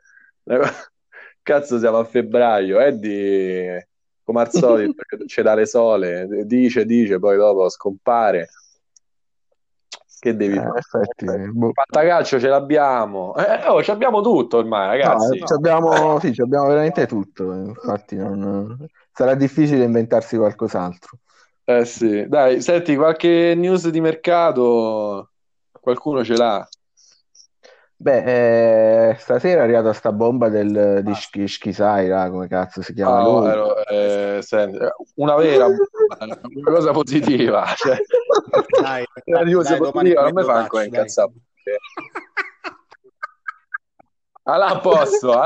Cazzo, siamo a febbraio, Eddie, come al solito, ci dà le sole, dice, dice, poi dopo scompare. Che devi Eh, fare? effetti, boh. Fantacalcio ce l'abbiamo. Eh, oh, ci abbiamo tutto ormai, No, ragazzi. ci abbiamo, sì, ci abbiamo veramente tutto, infatti non- sarà difficile inventarsi qualcos'altro. Eh sì, dai, senti, qualche news di mercato? Qualcuno ce l'ha? Beh, eh, stasera è arrivata sta bomba del, di Ah. Sh- Shkisai, là, come cazzo si chiama Ah, lui? ero- eh, senti, una vera, una cosa positiva. Cioè, Dai, una news dai, domani positiva non mi prendo fa ancora dai. incazzare. Allà a posto,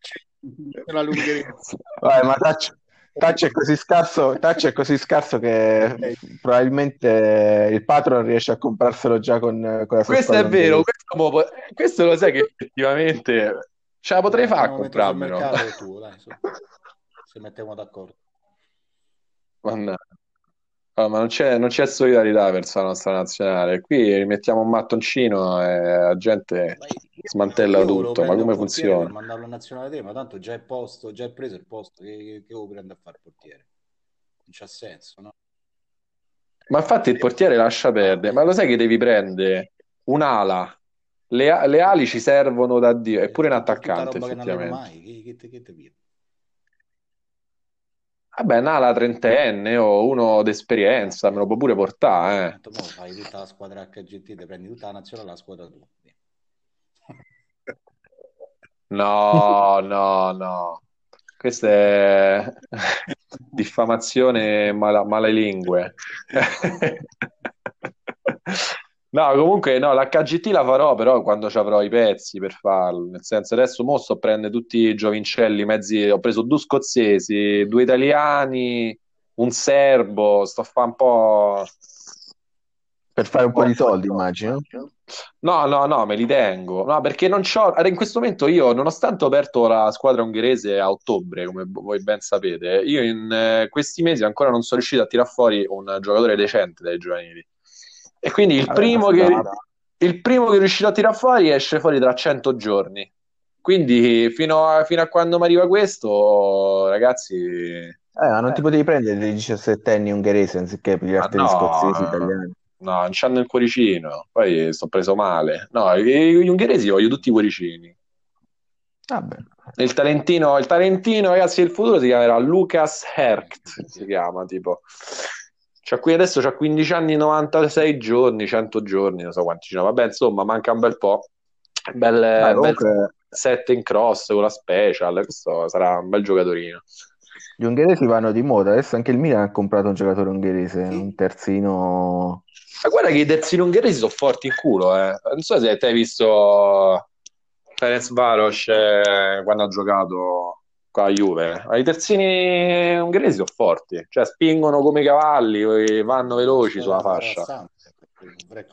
c'è una lunghezza. Vai, ma Touch, Touch è così scarso, Touch è così scarso che probabilmente il patron riesce a comprarselo già con, con la sua Questo è vero, questo, mo- questo lo sai che effettivamente ce la potrei fare a comprarmelo. dai, su. Se mettiamo d'accordo. Mannaggia. Ah, ma non c'è, non c'è solidarietà verso la nostra nazionale. Qui mettiamo un mattoncino e la gente Dai, smantella io volevo tutto. Ma prendere come un portiere per funziona? mandarlo in nazionale te, ma tanto già è posto, già è preso il posto, che, che, che devo prendere a fare il portiere? Non c'ha senso, no? Ma infatti il portiere lascia perdere. Ma lo sai che devi prendere un'ala? Le, a- le ali ci servono da Dio, eppure un Tutta attaccante, roba che non effettivamente. mai, che, che, te- che te pia? Vabbè, un'ala trentenne o uno d'esperienza, me lo può pure portare, eh. Mo fai tutta la squadra HGT, te prendi tutta la nazionale la squadra tua. No, no, no. Questa è diffamazione mala, malelingue. No, comunque no, l'HGT la farò però quando ci avrò i pezzi per farlo. Nel senso, adesso mo sto a prendere tutti i giovincelli, mezzi. Ho preso due scozzesi, due italiani, un serbo. Sto a fare un po'. Per fare un po' di soldi, immagino. No, no, no, me li tengo. No, perché non c'ho. In questo momento io, nonostante ho aperto la squadra ungherese a ottobre, come voi ben sapete, io in eh, questi mesi ancora non sono riuscito a tirar fuori un giocatore decente dai giovanili. E quindi il Vabbè, primo che, il primo che riuscirò a tirar fuori esce fuori tra 100 giorni. Quindi fino a, fino a quando mi arriva questo, ragazzi, Eh, ma non ti potevi prendere dei 17 anni ungheresi anziché pigliarti gli no, scozzesi no, no. italiani. no, non c'hanno il cuoricino. Poi sto preso male. No, gli ungheresi voglio tutti i cuoricini. Vabbè. Il talentino, il talentino, ragazzi, del futuro si chiamerà Lucas Herkt, si chiama tipo. C'ha qui adesso c'ha 15 anni, 96 giorni, 100 giorni, non so quanti ci. Vabbè, insomma, manca un bel po'. Bel, Dai, bel comunque, set in cross con la special, questo sarà un bel giocatorino. Gli ungheresi vanno di moda, adesso anche il Milan ha comprato un giocatore ungherese, un terzino... Ma guarda che i terzini ungheresi sono forti in culo, eh. Non so se te hai visto Ferenc Varos eh, quando ha giocato con la Juve. I terzini ungheresi sono forti, cioè spingono come i cavalli, vanno veloci sulla fascia.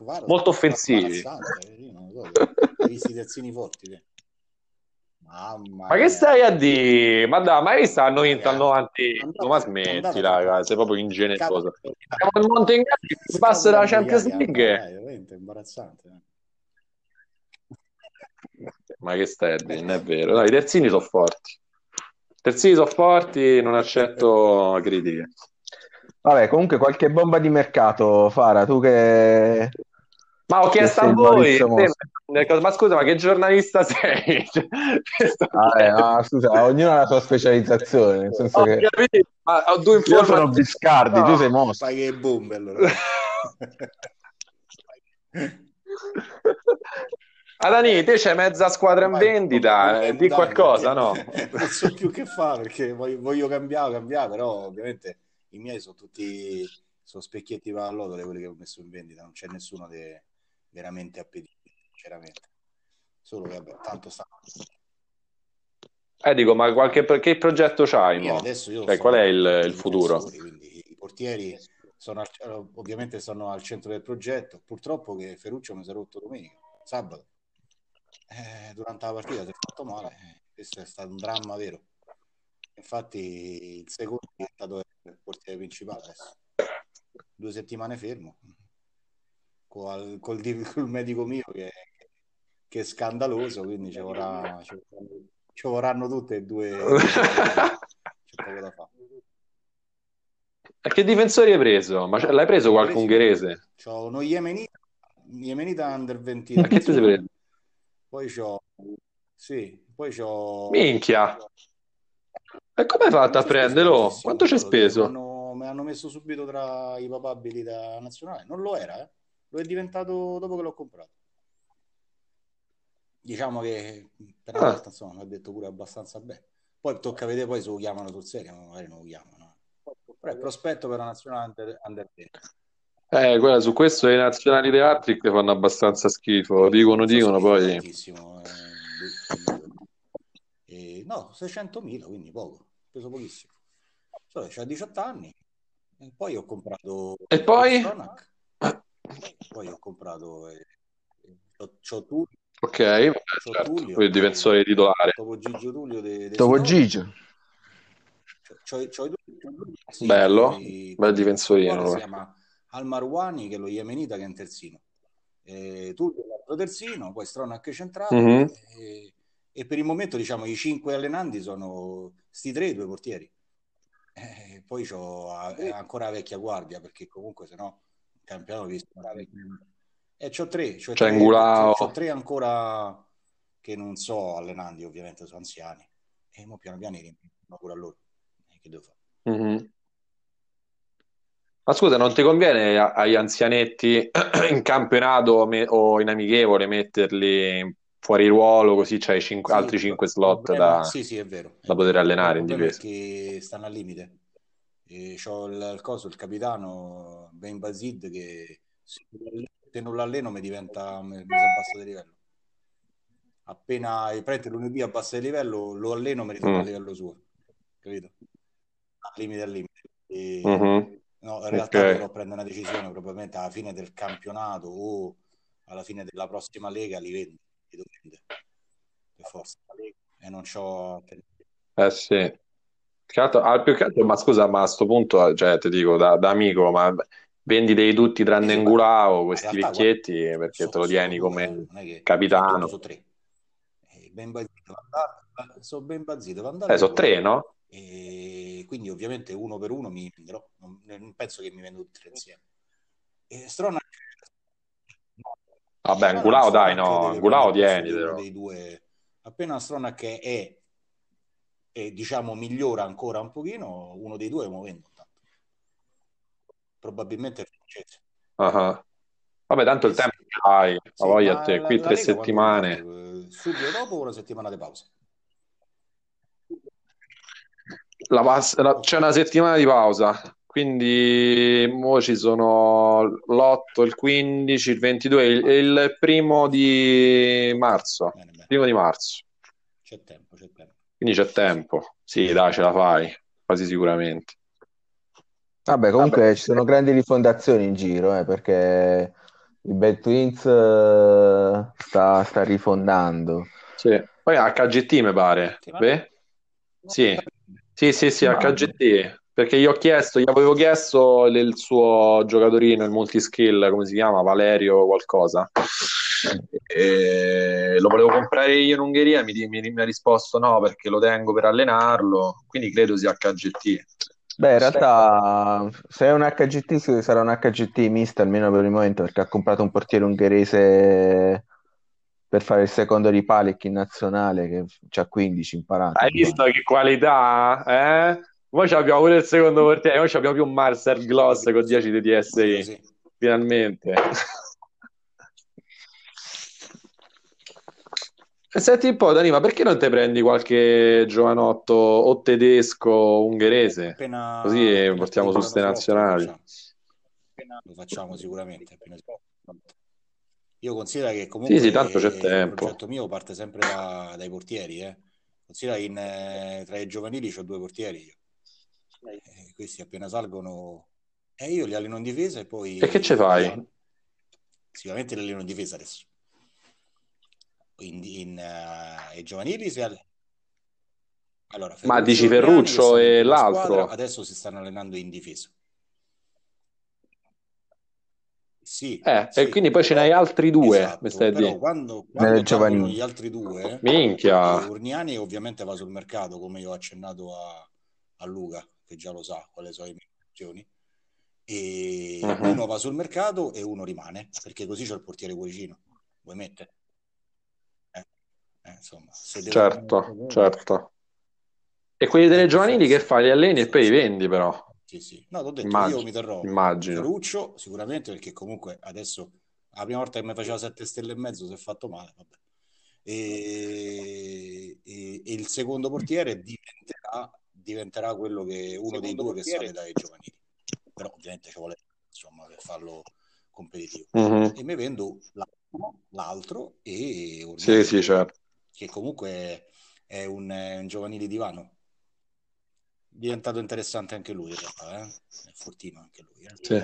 Varo- Molto offensivi. lo so, Hai visto i terzini forti? te? Mamma Ma che mia. stai a dire? Ma dai, ma che stanno vinto al Ragazzi, 90? andate- Ma smetti, raga, sei proprio ingeneroso. Siamo al Monte Inganni, si passa dalla Champions League. Dai, veramente imbarazzante. eh. Ma che stai a dire? Non è vero. No, i terzini sono forti. Terzini sono forti, non accetto critiche. Vabbè, comunque qualche bomba di mercato, Fara, tu che... Ma ho chiesto a voi, te- ma scusa, ma che giornalista sei? Cioè, questo Ah, scusa, ognuno ha la sua specializzazione, nel senso Ho che capito, ma ho due io sono informazioni. Biscardi, No. tu sei Mosca. Fai che bombe allora. Adani, te c'hai mezza squadra in Vai, vendita, eh, di qualcosa, no? Non so più che fare perché voglio, voglio cambiare, cambiare, però ovviamente i miei sono tutti sono specchietti pallotole quelli che ho messo in vendita, non c'è nessuno de- veramente appetibile, sinceramente. Solo che vabbè, tanto sta. Eh, dico, ma qualche, che progetto c'hai, Io adesso io Cioè, qual è il, il futuro? quindi i portieri sono al- ovviamente sono al centro del progetto. Purtroppo che Ferruccio mi si è rotto domenica, sabato. Eh, durante la partita si è fatto male. eh, questo è stato un dramma vero. Infatti il secondo è stato il portiere principale adesso. Due settimane fermo. Col, col, col medico mio che, che è scandaloso, quindi ci, vorrà, ci, vorranno, ci vorranno tutte e due. C'è poco da fare. E che difensori hai preso? Ma l'hai preso qualche ungherese? C'ho uno Yemenita, Yemenita under 20 Ma che ti sei preso? Poi c'ho sì, poi c'ho Minchia! E come hai fatto a prenderlo? Quanto che speso? Mi hanno, mi hanno messo subito tra i papabili da nazionale. Non lo era, eh? Lo è diventato dopo che l'ho comprato. Diciamo che per la Ah. volta insomma mi ha detto pure abbastanza bene. Poi tocca vedere poi se lo chiamano sul serio, ma magari non lo chiamano. Però è prospetto per la nazionale under, under 20. Eh, guarda, su questo le nazionali dei Hattrick fanno abbastanza schifo. Dicono, dicono, poi... eh, eh, no, 600.000, quindi poco, ho preso pochissimo. Solo che c'ha 18 anni e poi ho comprato E poi? Stronach, poi ho comprato eh, c'ho, c'ho Tullio, Ok, c'ho certo, Tullio, poi il difensore titolare. dopo Gigio Tullio de, de Dopo Gigio. c'ho, c'ho i due- c'ho i sì, Bello, i- bel difensorino. Si guarda. Chiama Al-Marwani che è lo Yemenita che è un terzino. Eh, Tullio l'altro terzino poi Stronach centrale. Mhm. e, e per il momento diciamo i cinque allenanti sono sti tre i due portieri. Eh, poi c'ho a- è ancora la vecchia guardia perché comunque se no il campionato visto e c'ho tre c'ho C'è tre, Ngulao. c'ho tre ancora che non so allenanti ovviamente sono anziani. E mo piano piano riempiono pure a loro. Eh, che devo fare? Mhm. Ma scusa, non ti conviene a- agli anzianetti in campionato me- o in amichevole metterli fuori ruolo così c'hai cinque- Sì, altri il 5 pro- slot problema- da... sì, sì, è vero, da poter allenare in difesa. che stanno al limite. E c'ho il, il coso, il capitano Ben Bazid che se se non l'alleno mi diventa mi, mi si abbassa di livello. Appena eh, prende lunedì abbassa di livello, lo alleno mi ritorna Mm. al livello suo. Capito? Al limite al limite. E- Mhm. No, in realtà Ok. dovrò prendere una decisione probabilmente alla fine del campionato o alla fine della prossima lega li vendo, li devo vendere. Per forza. E non c'ho Eh sì. Altro- ah, più che altro- ma scusa, ma a sto punto, cioè, ti dico da, da amico, ma venditeli tutti tranne in questi realtà, vecchietti, guarda, perché so- te lo tieni come eh, non è che capitano. sono tre. Eh, ben Vandal- sono ben Vandal Eh, e sono tre, no? E quindi ovviamente uno per uno mi venderò, non, non penso che mi vendo tutti insieme. E Stronach Vabbè, No, no, Ngulao dai, no, deve Ngulao prendere il posto di tienitelo. uno dei due. Appena Stronach è, è, diciamo migliora ancora un pochino, uno dei due lo vendo intanto. Probabilmente il francese. Ah. Vabbè, tanto il Eh tempo ce l'hai, la Sì, voglia a te, qui tre settimane. Eh, Subito dopo una settimana di pausa? La pass- la- c'è una settimana di pausa, quindi mo ci sono l'8, il 15, il 22 e il, il primo di marzo. Bene, bene. Primo di marzo. C'è tempo, c'è tempo. Quindi c'è tempo. Sì, dai, ce la fai, quasi sicuramente. Vabbè, comunque ci sono grandi rifondazioni in giro, eh, perché il Bad Twins eh, sta, sta rifondando. Sì. Poi HGT mi pare. Sì, ma- Beh? Sì. Sì, sì, sì, Ma- HGT. Perché gli ho chiesto, gli avevo chiesto il, suo giocatorino, il multiskill, come si chiama? Valerio qualcosa. E lo volevo comprare io in Ungheria, mi, mi- mi ha risposto no, perché lo tengo per allenarlo, quindi credo sia HGT. Beh, in realtà se è un HGT sarà un HGT misto almeno per il momento perché ha comprato un portiere ungherese per fare il secondo di Palek in nazionale che c'ha 15 imparato. Hai visto che qualità? Eh? Poi abbiamo pure il secondo portiere, poi abbiamo più un Marcel Gloss con 10 di DSI, Sì. finalmente. E senti un po', Dani, ma perché non te prendi qualche giovanotto o tedesco o ungherese? Appena, Così appena portiamo su ste nazionali. Lo facciamo, Lo facciamo sicuramente. appena- Io considero che comunque Sì, sì, tanto c'è il tempo. progetto mio parte sempre da- dai portieri. Eh. Considera in, eh, tra i giovanili ho due portieri. io. Eh, questi appena salgono, e io li alleno in difesa e poi E che ci fai? sicuramente li alleno in difesa adesso. In, in, eh, ai giovanili si all- allora, Ma dici Ferruccio e l'altro? squadra, adesso si stanno allenando in difesa. Sì, Eh, sì, e quindi poi ce n'hai altri due, esatto, però quando, Nelle quando giovanili. partono gli altri due, Minchia. eh, Urniani ovviamente va sul mercato, come io ho accennato a, a Luca, che già lo sa quali sono le mie opzioni. E Mhm. uno va sul mercato e uno rimane, perché così c'è il portiere cuoricino. Vuoi mettere? Eh, eh, insomma, se devo... Certo, certo. E quelli delle giovanili che fai? Li alleni e poi li vendi però, Sì, sì. No, t'ho detto, Immagino, io mi terrò immagino. Ferruccio sicuramente perché comunque adesso la prima volta che mi faceva 7 stelle e mezzo si è fatto male, vabbè. E, e- e il secondo portiere diventerà, diventerà quello che uno dei due che sale dai giovanili. Però ovviamente ci vuole insomma per farlo competitivo. Mhm. E mi vendo l'altro, l'altro e Orgnani, Sì, sì, certo. che comunque è un, è un giovanile divano. Diventato interessante anche lui, in realtà, eh? È fortino anche lui. eh. Sì.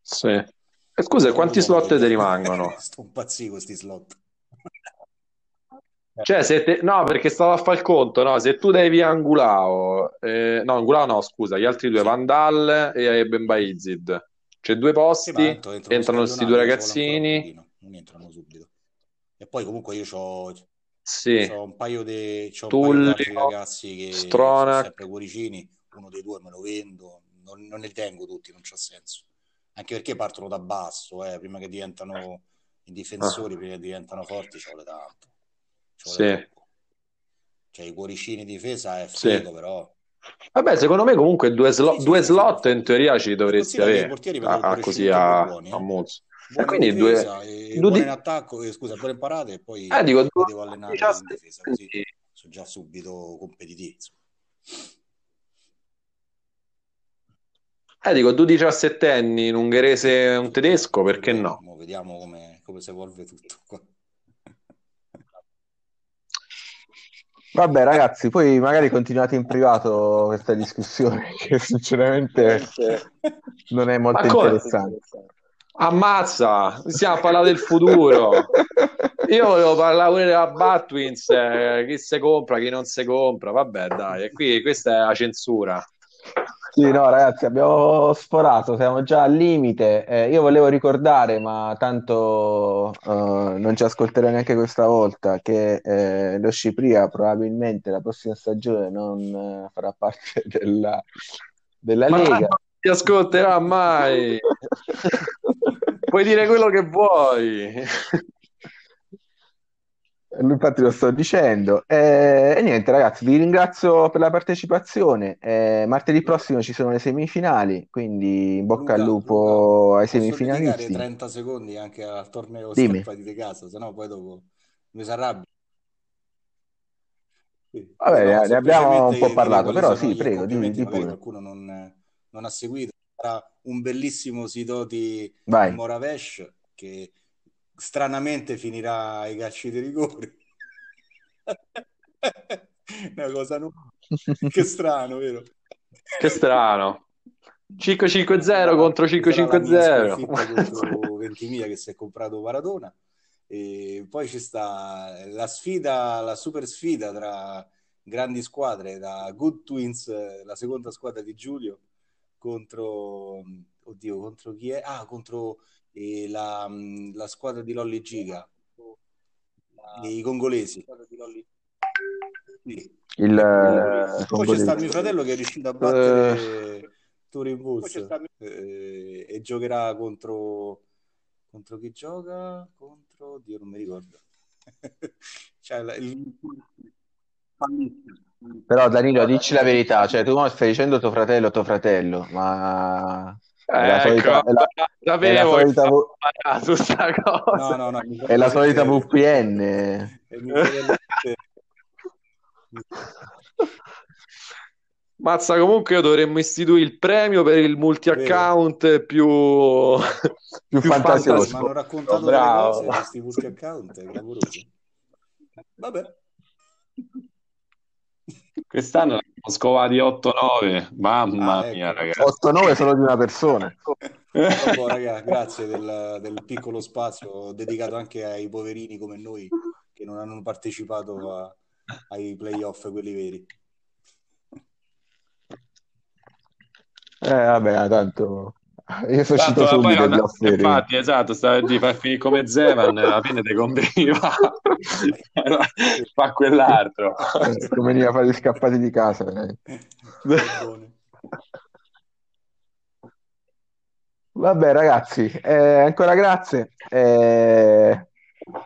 Sì. E scusa, quanti slot ti rimangono? Sto impazzito questi slot. Cioè, se te... no, perché stavo a fare il conto, no? Se tu dai via Angulao, eh, no, Angulao no, scusa, gli altri due, Sì. Vandal e Benbaizid, c'è due posti, entrano entrano questi due ragazzini, non entrano subito. E poi comunque io ho sì, un paio di c'ho un paio di ragazzi che sono Stronach, sempre cuoricini, uno dei due me lo vendo, non, non ne tengo tutti, non c'ha senso. Anche perché partono da basso, eh, prima che diventano i difensori, prima che diventano forti, ci vuole tanto. Ci vuole sì. Cioè i cuoricini in difesa è sì. figo, però Vabbè, secondo me comunque due, slo- Sì, sì, due sì, sì, slot in teoria ci dovresti avere, portieri a, vedono a pure così a, buoni, a eh. E in quindi due, e due in attacco, eh, scusa, buoni in parate e poi eh, dico, due devo allenare in 17 difesa, così sono già subito competitivi. insomma. Eh, dico, due diciassettenni, un ungherese e un tedesco, perché no? Mo vediamo come, come si evolve tutto qua. Vabbè, ragazzi, poi magari continuate in privato questa discussione, che sinceramente non è molto interessante. Ammazza, stiamo a parlare del futuro. Io volevo parlare pure della Batwins, eh, chi si compra, chi non si compra. Vabbè, dai, e qui questa è la censura. Sì, no, ragazzi, abbiamo sforato, siamo già al limite. Eh, io volevo ricordare, ma tanto eh, non ci ascolterò neanche questa volta, che eh, lo Scipria probabilmente la prossima stagione non eh, farà parte della, della Ma Lega. non ti ascolterà mai. Puoi dire quello che vuoi. Infatti lo sto dicendo. Eh, e niente, ragazzi, vi ringrazio per la partecipazione. Eh, martedì prossimo ci sono le semifinali, quindi in bocca al Luca, lupo Luca, ai semifinalisti. 30 secondi anche al torneo Dimmi. scappati di casa, sennò poi dopo mi si arrabbia. Vabbè, no, ne abbiamo un po' parlato, però sì, prego, di, di pure. qualcuno non, non, ha seguito. Sarà un bellissimo Sidoti Vai. Moravesh che stranamente finirà ai calci di rigore. Una cosa nuova. che strano, vero? Che strano. 5-5-0 contro 5-5-0 contro Ventimiglia che si è comprato Maradona e poi ci sta la sfida, la super sfida tra grandi squadre, da Good Twins, la seconda squadra di Giulio, contro, oddio, contro chi è? Ah, contro eh, la, la, squadra di Lolli Giga, i congolesi. Sì. Il, il, poi c'è sta mio fratello che è riuscito a battere uh... Turin Bulls eh, e giocherà contro contro chi gioca? Contro Dio, non mi ricordo. cioè, il... Però Danilo, dici la verità, cioè tu stai dicendo tuo fratello, tuo fratello, ma è la solita, ecco, è la, sapevo è la solita, su sta cosa. No, no, no, è la solita VPN. Mazza, comunque dovremmo istituire il premio per il multi-account più, più, più fantasioso. Mi hanno raccontato oh, bravo. cose questi multi-account, è clamoroso. Vabbè. Quest'anno ne abbiamo scovati 8-9, mamma ah, ecco. mia ragazzi. 8-9 solo di una persona. Vabbè, ragazzi, grazie del, del, piccolo spazio dedicato anche ai poverini come noi che non hanno partecipato a, ai playoff, quelli veri. Eh, vabbè, tanto io sono uscito esatto, subito poi, poi, infatti, esatto, stavo a dire, far finire come Zeman, alla fine ti conveniva fa quell'altro. Eh, conveniva fare gli scappati di casa. Vabbè, ragazzi, eh, ancora grazie. Eh,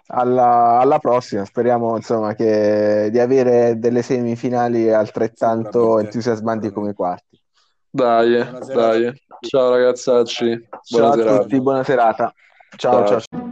alla, alla, prossima. Speriamo insomma che, di avere delle semifinali altrettanto entusiasmanti come i quarti. Dai, dai. Ciao ragazzacci. Buona ciao serata. a tutti, buona serata. ciao. ciao. ciao.